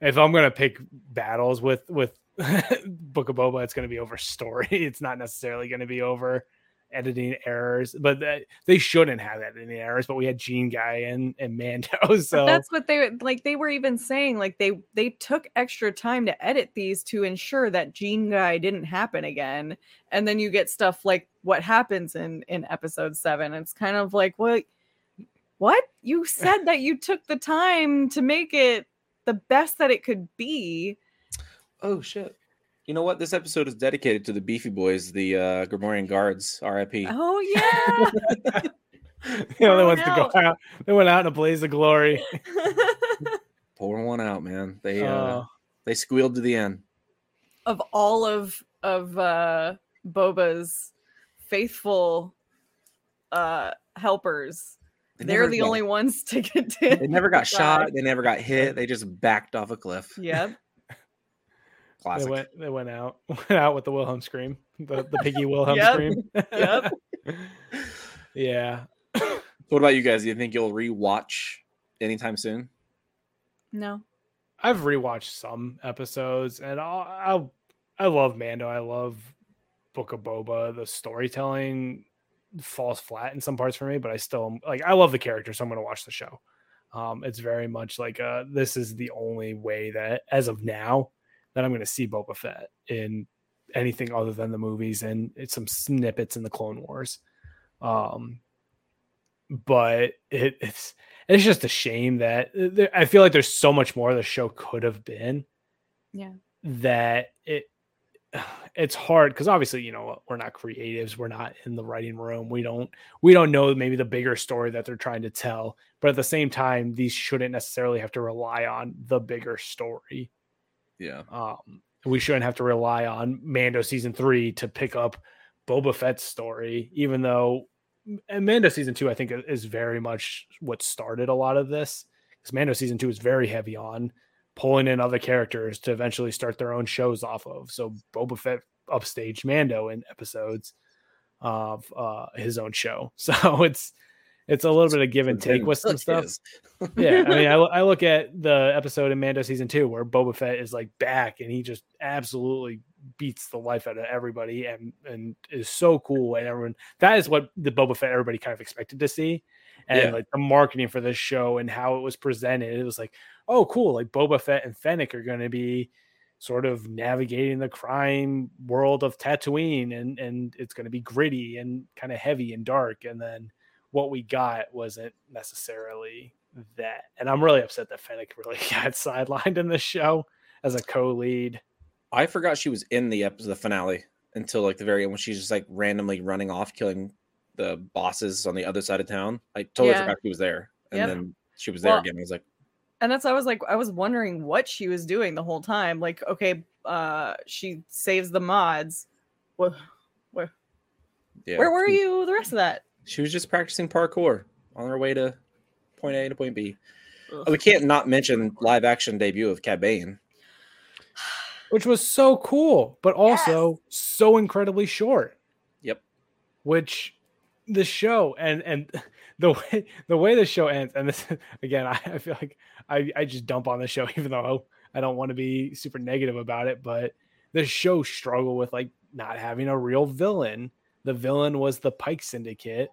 if I'm gonna pick battles with with Book of Boba, it's gonna be over story. It's not necessarily gonna be over editing errors, but that, they shouldn't have editing errors. But we had Gene Guy and and Mando, But so that's what they like they were even saying like they they took extra time to edit these to ensure that gene guy didn't happen again and then you get stuff like what happens in in episode 7 it's kind of like what what you said that you took the time to make it the best that it could be Oh shit. You know what? This episode is dedicated to the Beefy Boys, the uh Gamorrean Guards, RIP. oh yeah you know, they Oh, went to go out. They went out in a blaze of glory. Pour one out, man. They uh, Uh, they squealed to the end. of all of of uh boba's faithful uh helpers They They're the got- only ones to get to. They never got shot. They never got hit. They just backed off a cliff. Yep. They went. They went out. Went out with the Wilhelm scream. The the piggy Wilhelm Yep. scream. Yep. yeah. So what about you guys? Do you think you'll rewatch anytime soon? No. I've rewatched some episodes, and I'll, I I love Mando. I love Book of Boba. The storytelling falls flat in some parts for me, but I still like. I love the character, so I'm going to watch the show. Um, it's very much like uh, this is the only way that, as of now, that I'm going to see Boba Fett in anything other than the movies and it's some snippets in the Clone Wars. Um, but it, it's it's just a shame that there, I feel like there's so much more the show could have been. Yeah. That it it's hard because obviously you know we're not creatives we're not in the writing room we don't we don't know maybe the bigger story that they're trying to tell but at the same time these shouldn't necessarily have to rely on the bigger story Yeah. um, we shouldn't have to rely on Mando season three to pick up Boba Fett's story, even though and Mando season two, I think, is very much what started a lot of this. Because Mando season two is very heavy on pulling in other characters to eventually start their own shows off of. So Boba Fett upstaged Mando in episodes of uh, his own show. So it's it's a little bit of give and take with some stuff yeah, I mean, I, I look at the episode in Mando season two where Boba Fett is like back and he just absolutely beats the life out of everybody and and is so cool and everyone that is what the Boba Fett everybody kind of expected to see. And Yeah. like the marketing for this show and how it was presented, it was like, oh, cool. Like Boba Fett and Fennec are going to be sort of navigating the crime world of Tatooine, and and it's going to be gritty and kind of heavy and dark. And then what we got wasn't necessarily that. And I'm really upset that Fennec really got sidelined in this show as a co-lead. I forgot she was in the episode, the finale until like the very end when she's just like randomly running off, killing the bosses on the other side of town. I totally Yeah. forgot she was there, and Yep. then she was there Well, again. I was like, And that's I was like I was wondering what she was doing the whole time. Like, okay, uh she saves the mods. Where where, yeah, where were you the rest of that? She was just practicing parkour on her way to point A to point B. Oh, we can't not mention live action debut of Cad Bane. which was so cool, but also so incredibly short. Yep. Which the show and and the way the way the show ends, and this again, I, I feel like I, I just dump on the show, even though I don't want to be super negative about it, but the show struggled with like not having a real villain. The villain was the Pike Syndicate,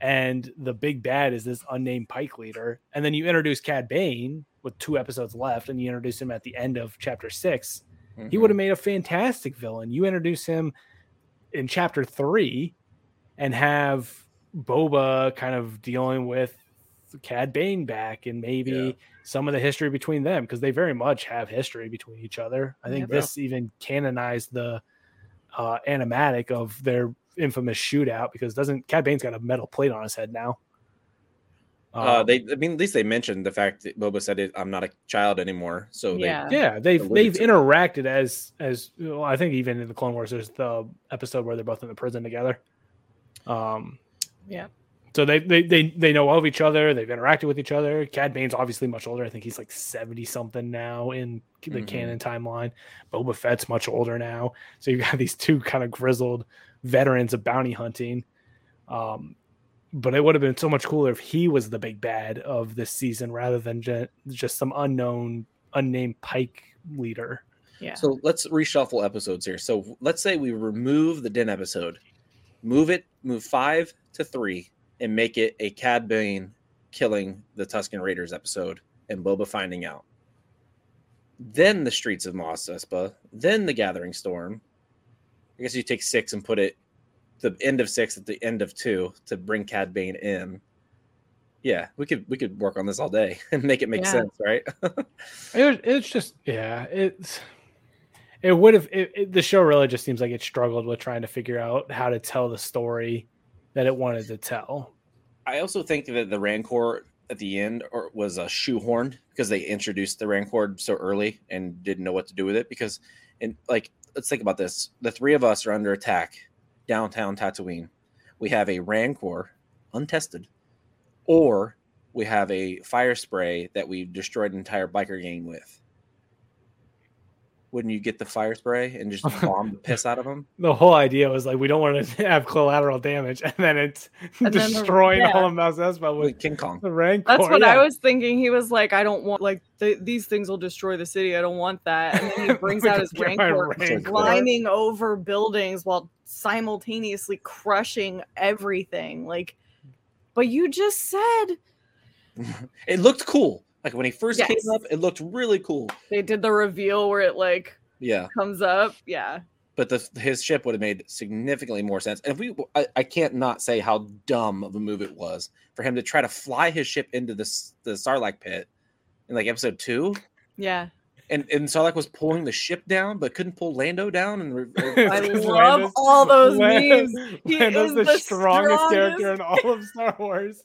and the big bad is this unnamed Pike leader, and then you introduce Cad Bane with two episodes left, and you introduce him at the end of chapter 6 He Mhm. would have made a fantastic villain. You introduce him in chapter three, and have Boba kind of dealing with Cad Bane back, and maybe Yeah. some of the history between them because they very much have history between each other. I think Yep. this even canonized the uh, animatic of their infamous shootout because doesn't Cad Bane's got a metal plate on his head now. Uh, Um, they, I mean, at least they mentioned the fact that Boba said, it, "I'm not a child anymore." So Yeah. yeah, they've they've to it. interacted as as well, I think even in the Clone Wars, there's the episode where they're both in the prison together. Um, Yeah. so they they they they know of each other. They've interacted with each other. Cad Bane's obviously much older. I think he's like seventy something now in the Mhm. canon timeline. Boba Fett's much older now. So you've got these two kind of grizzled veterans of bounty hunting. Um, but it would have been so much cooler if he was the big bad of this season rather than ju- just some unknown, unnamed Pike leader. Yeah. So let's reshuffle episodes here. So let's say we remove the Din episode, move it, move five to three, and make it a Cad Bane killing the Tusken Raiders episode and Boba finding out. Then the streets of Mos Espa, then the Gathering Storm. I guess you take six and put it the end of six at the end of two to bring Cad Bane in. Yeah, we could we could work on this all day and make it make Yeah. sense, right? It it's just yeah, it's it would have it, it, the show really just seems like it struggled with trying to figure out how to tell the story that it wanted to tell. I also think that the Rancor at the end or was a shoehorned because they introduced the Rancor so early and didn't know what to do with it. Because, and like, let's think about this: the three of us are under attack downtown Tatooine. We have a Rancor, untested, or we have a fire spray that we destroyed an entire biker gang with. Wouldn't you get the fire spray and just bomb the piss out of them? The whole idea was like we don't want to have collateral damage, and then it's And then the- destroying yeah. all of Mos Espa with Like King Kong. the Rancor. That's what I was thinking. He was like, I don't want like th- these things will destroy the city. I don't want that. And then he brings out his Get rancor, Rancor. climbing over buildings while simultaneously crushing everything. Like, but you just said It looked cool. Like when he first Yes. came up, it looked really cool. they did the reveal where it like Yeah, comes up. Yeah. but the his ship would have made significantly more sense. And if we, I, I can't not say how dumb of a move it was for him to try to fly his ship into this the Sarlacc pit in like episode two, Yeah. and and Sarlacc was pulling the ship down, but couldn't pull Lando down. And I love Lando's- all those memes. He Lando's is the, the strongest, character in all of Star Wars.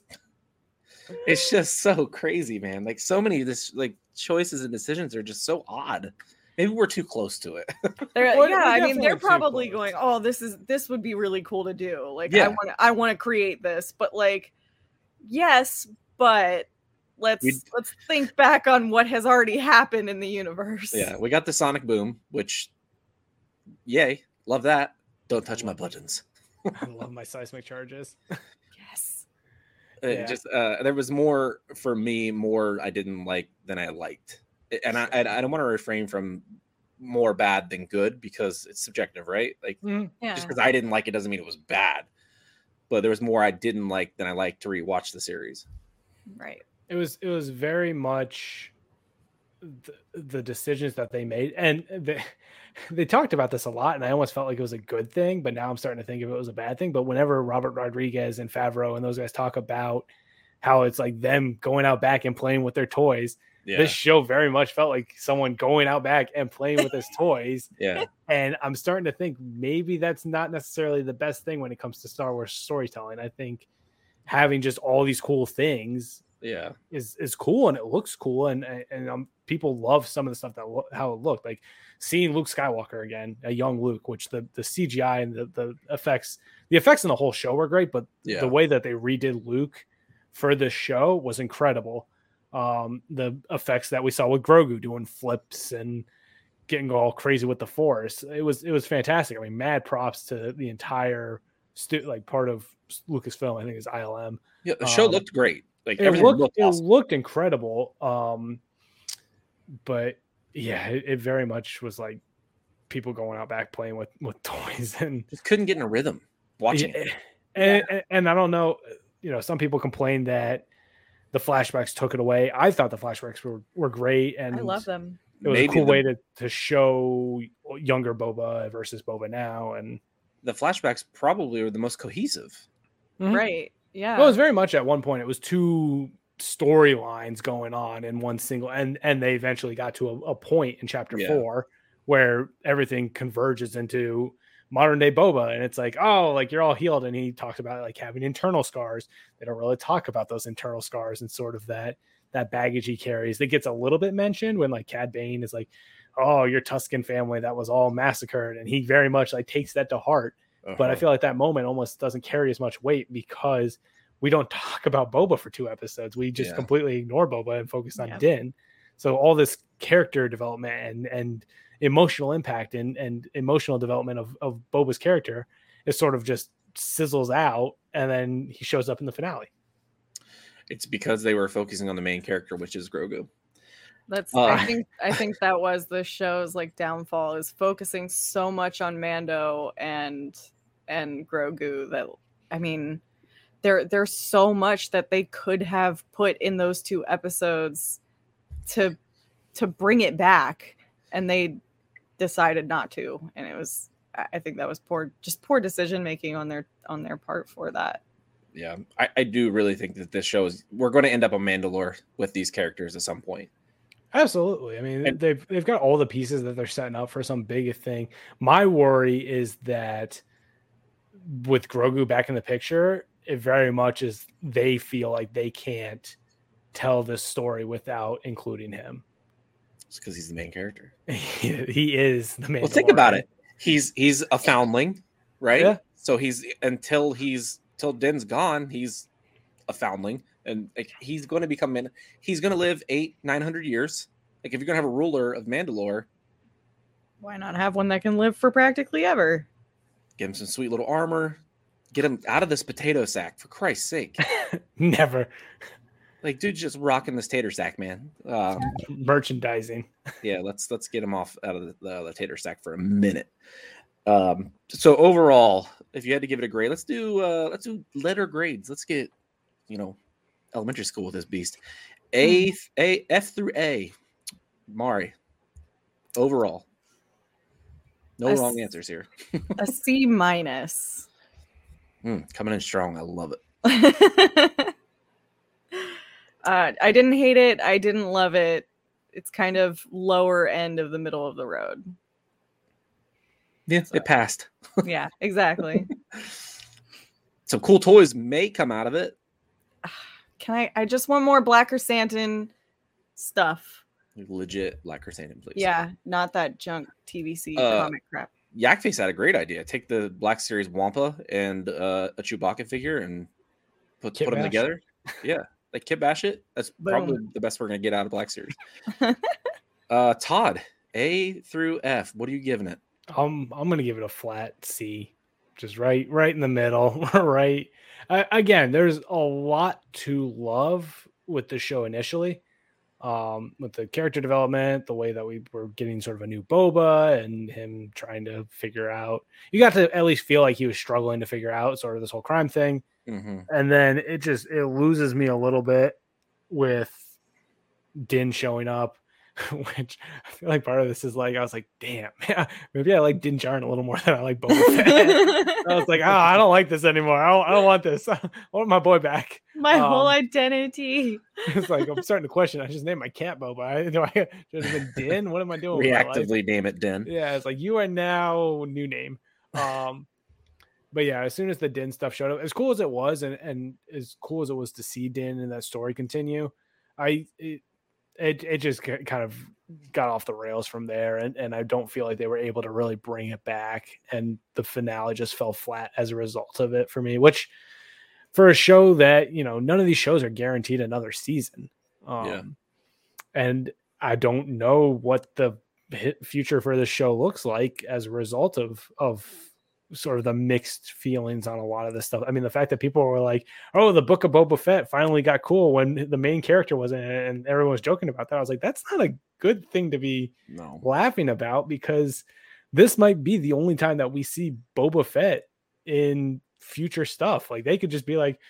It's just so crazy, man. Like so many of this like choices and decisions are just so odd. Maybe we're too close to it. They're, Well, yeah, I mean, they're probably going, "Oh, this is this would be really cool to do." Like, I want to, I want to create this, but like, yes, but let's We'd- let's think back on what has already happened in the universe. yeah, we got the sonic boom, which, yay, love that. Don't touch my buttons. I love my seismic charges. Yes. It Yeah. just uh, there was more for me, more I didn't like than I liked, and I and I don't want to refrain from more bad than good because it's subjective, right? Like Mhm. Yeah. just because I didn't like it doesn't mean it was bad. But there was more I didn't like than I liked to rewatch the series. Right. it was it was very much the, the decisions that they made and they, they talked about this a lot and i almost felt like it was a good thing but now i'm starting to think if it was a bad thing. But whenever robert rodriguez and favreau and those guys talk about how it's like them going out back and playing with their toys Yeah, this show very much felt like someone going out back and playing with his toys. Yeah, and i'm starting to think maybe that's not necessarily the best thing when it comes to star wars storytelling. I think having just all these cool things yeah. is is cool and it looks cool and and- and um, people love some of the stuff that lo- how it looked like seeing Luke Skywalker again, a young Luke, which the the CGI and the the effects, the effects in the whole show were great, but Yeah. the way that they redid Luke for this show was incredible. Um, the effects that we saw with Grogu doing flips and getting all crazy with the Force, it was it was fantastic. I mean, mad props to the entire stu- like part of Lucasfilm. I think is ILM Yeah, the show Um, looked great. Like it everything looked, looked, it looked incredible um but yeah it, it very much was like people going out back playing with with toys and Just couldn't get in a rhythm watching yeah, it. and, and, and i don't know you know, some people complained that the flashbacks took it away. I thought the flashbacks were, were great and I love them. it was Maybe a cool the- way to, to show younger Boba versus Boba now. And The flashbacks probably were the most cohesive. Mhm. Right. Yeah. Well, it was very much at one point. It was two storylines going on in one single, and and they eventually got to a, a point in chapter Yeah. four where everything converges into modern day Boba, and it's like, oh, like you're all healed, and he talks about like having internal scars. They don't really talk about those internal scars and sort of that that baggage he carries. That gets a little bit mentioned when like Cad Bane is like, oh, your Tusken family that was all massacred, and he very much like takes that to heart but I Uh-huh. feel like that moment almost doesn't carry as much weight because we don't talk about Boba for two episodes. We just Yeah. completely ignore Boba and focus on Yeah. Din. So all this character development and and emotional impact and and emotional development of of Boba's character is sort of just sizzles out and then he shows up in the finale. it's because they were focusing on the main character, which is Grogu. That's Uh, I think I think that was the show's like downfall is focusing so much on Mando and and Grogu that I mean there there's so much that they could have put in those two episodes to to bring it back and they decided not to and it was I I think that was poor just poor decision making on their on their part for that. Yeah, I, I do really think that this show is we're going to end up on Mandalore with these characters at some point. Absolutely. I mean, And- they've they've got all the pieces that they're setting up for some big thing. My worry is that with Grogu back in the picture, it very much is they feel like they can't tell this story without including him. It's because he's the main character. he, he is the main. Well, think about it. He's he's a foundling, right? Yeah. So he's until he's till Din's gone, he's a foundling, and like, he's going to become man. He's going to live eight nine hundred years. Like if you're going to have a ruler of Mandalore, Why not have one that can live for practically ever? Give him some sweet little armor, get him out of this potato sack for Christ's sake. Never like, dude, just rocking this tater sack, man. Um, merchandising. yeah, let's let's get him off out of the, the, the tater sack for a minute. Um, so overall, if you had to give it a grade, let's do uh let's do letter grades. Let's get you know elementary school with this beast. A A F through A. Mari. Overall. No A wrong s- answers here. A C minus. Mm, coming in strong. I love it. uh, I didn't hate it. I didn't love it. It's kind of lower end of the middle of the road. Yeah, it passed. Yeah, exactly. Some cool toys may come out of it. Can I? I just want more Black Krrsantan stuff. Legit Black Krrsantan, please. Yeah, not that junk TVC Uh, comic crap. Yakface had a great idea. Take the Black Series Wampa and uh, a Chewbacca figure and put Kit put them bash. together. Yeah, like Kit Bash it. That's Boom. probably the best we're gonna get out of Black Series. uh, Todd, A through F. What are you giving it? I'm I'm gonna give it a flat C, just right right in the middle. right. Uh, again, there's a lot to love with the show initially, um, with the character development, the way that we were getting sort of a new Boba and him trying to figure out. You got to at least feel like he was struggling to figure out sort of this whole crime thing Mm-hmm. and then it just it loses me a little bit with Din showing up, which I feel like part of this is like I was like, damn, maybe I like Din Djarin a little more than I like Boba Fett. I was like, oh, I don't like this anymore. I don't, I don't want this. I want my boy back. My whole um, identity. It's like I'm starting to question. I just named my cat Boba. I, do I should have been Din? What am I doing? with my life? Reactively name it Din. Yeah, it's like you are now new name. Um, but yeah, as soon as the Din stuff showed up, as cool as it was, and and as cool as it was to see Din and that story continue, I it it, it just kind of got off the rails from there, and and I don't feel like they were able to really bring it back, and the finale just fell flat as a result of it for me, which. For a show that you know, none of these shows are guaranteed another season. Um, Yeah. and I don't know what the hit future for this show looks like as a result of of sort of the mixed feelings on a lot of this stuff. I mean, the fact that people were like, "Oh, the Book of Boba Fett finally got cool when the main character wasn't," and everyone was joking about that. I was like, "That's not a good thing to be No. laughing about because this might be the only time that we see Boba Fett in future stuff. Like they could just be like,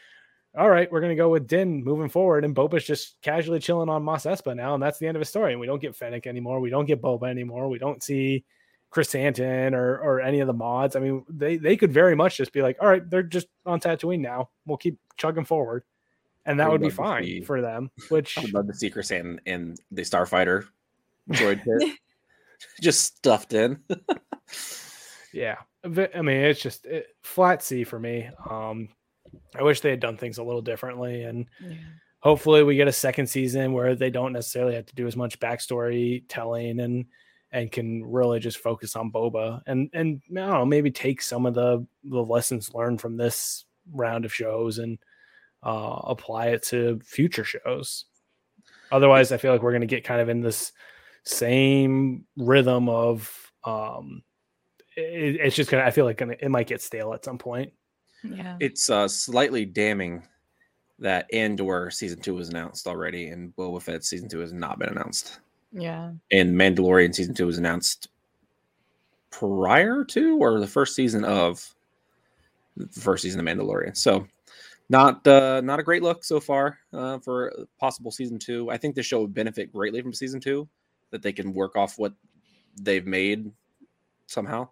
all right, we're gonna go with Din moving forward, and Boba's just casually chilling on Mos Espa now, and that's the end of his story. And we don't get Fennec anymore. We don't get Boba anymore. We don't see Krrsantan or or any of the mods. I mean, they they could very much just be like, all right, they're just on Tatooine now. We'll keep chugging forward, and that I would would be fine see- for them. Which I would love to see Krrsantan in the Starfighter droid pit, just stuffed in. yeah, I mean, it's just it, flat C for me. Um, I wish they had done things a little differently, and hopefully we get a second season where they don't necessarily have to do as much backstory telling and and can really just focus on Boba and and I don't know maybe take some of the the lessons learned from this round of shows and uh, apply it to future shows. Otherwise, I feel like we're going to get kind of in this same rhythm of um, it, it's just gonna. I feel like gonna, it might get stale at some point. Yeah. It's uh, slightly damning that Andor season two was announced already, and Boba Fett season two has not been announced. Yeah. And Mandalorian season two was announced prior to or the first season of the first season of Mandalorian. So not uh, not a great look so far uh, for possible season two. I think the show would benefit greatly from season two, that they can work off what they've made somehow.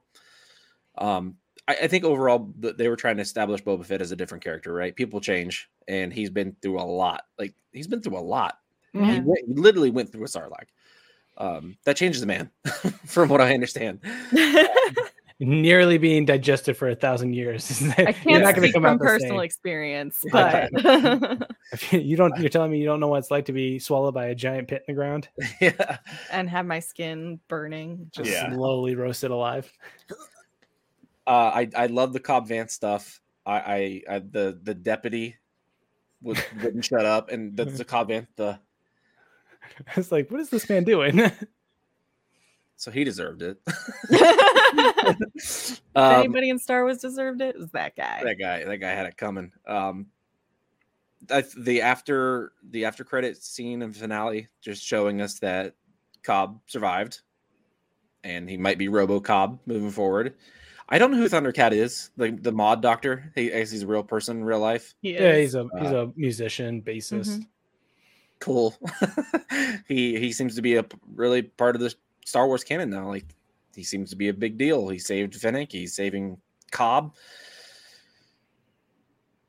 Um, I, I think overall they were trying to establish Boba Fett as a different character, right? People change, and he's been through a lot. Like he's been through a lot. He, went, he literally went through a Sarlacc. Um, that changes the man, from what I understand. Nearly being digested for a thousand years. I You're can't not gonna speak come from out personal same. experience, but you- you don't. You're telling me you don't know what it's like to be swallowed by a giant pit in the ground, yeah, and have my skin burning. just Yeah. slowly roasted alive. uh, I I love the Cobb Vance stuff. I, I, I the the deputy would, wouldn't shut up, and the, the Cobb Vance the It's like, what is this man doing? so he deserved it. um, anybody in Star Wars deserved it, it was that guy. that guy that guy had it coming um I, the after the after credit scene and finale just showing us that cobb survived and he might be robo cobb moving forward i don't know who thundercat is like the mod doctor he, I guess he's a real person in real life He yeah, he's a he's a musician, bassist. Mhm. Cool. He he seems to be a really part of the star wars canon now like he seems to be a big deal. He saved Fennec, he's saving cobb.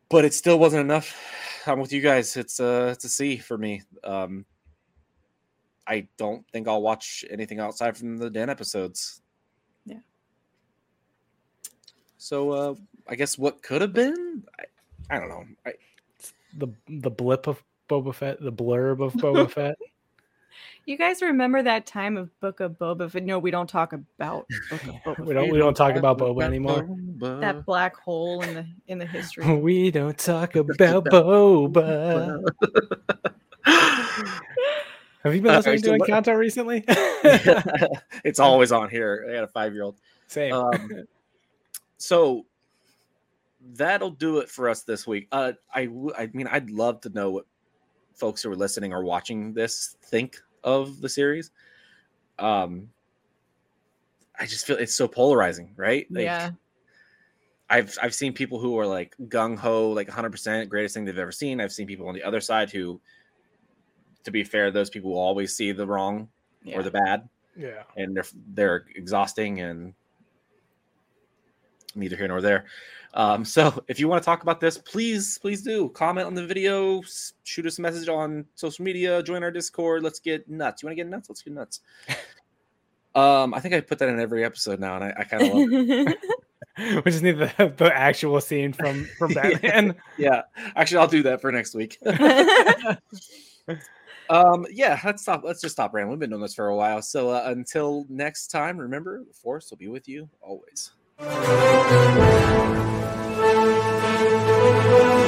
But it still wasn't enough. I'm with you guys. It's a it's a c for me. Um i don't think i'll watch anything outside from the Din episodes. Yeah. so uh i guess what could have been? I, I don't know. I, The the blip of Boba Fett, the blurb of Boba Fett. You guys remember that time of Book of Boba Fett? No, we don't talk about Book of Boba We don't we don't talk about Boba anymore. That black hole in the in the history. We don't talk about Boba. Have you been Uh, listening so to what- Encanto recently? it's always on here. I got a five year old. Same. Um, so that'll do it for us this week. Uh, I w- I mean, I'd love to know what folks who are listening or watching this think of the series. Um, I just feel it's so polarizing, right? Like, yeah. I've I've seen people who are like gung ho, like 100 percent greatest thing they've ever seen. I've seen people on the other side who, to be fair, those people will always see the wrong yeah. or the bad yeah. and they're they're exhausting and neither here nor there. Um, so if you want to talk about this, please please do comment on the video, shoot us a message on social media, join our Discord. Let's get nuts. You want to get nuts? Let's get nuts. um, I think I put that in every episode now, and I, I kind of love it. We just need the, the actual scene from from Batman. Yeah, actually, I'll do that for next week. um, yeah, let's stop. Let's just stop rambling. We've been doing this for a while. So uh, until next time, remember, the force will be with you always oh.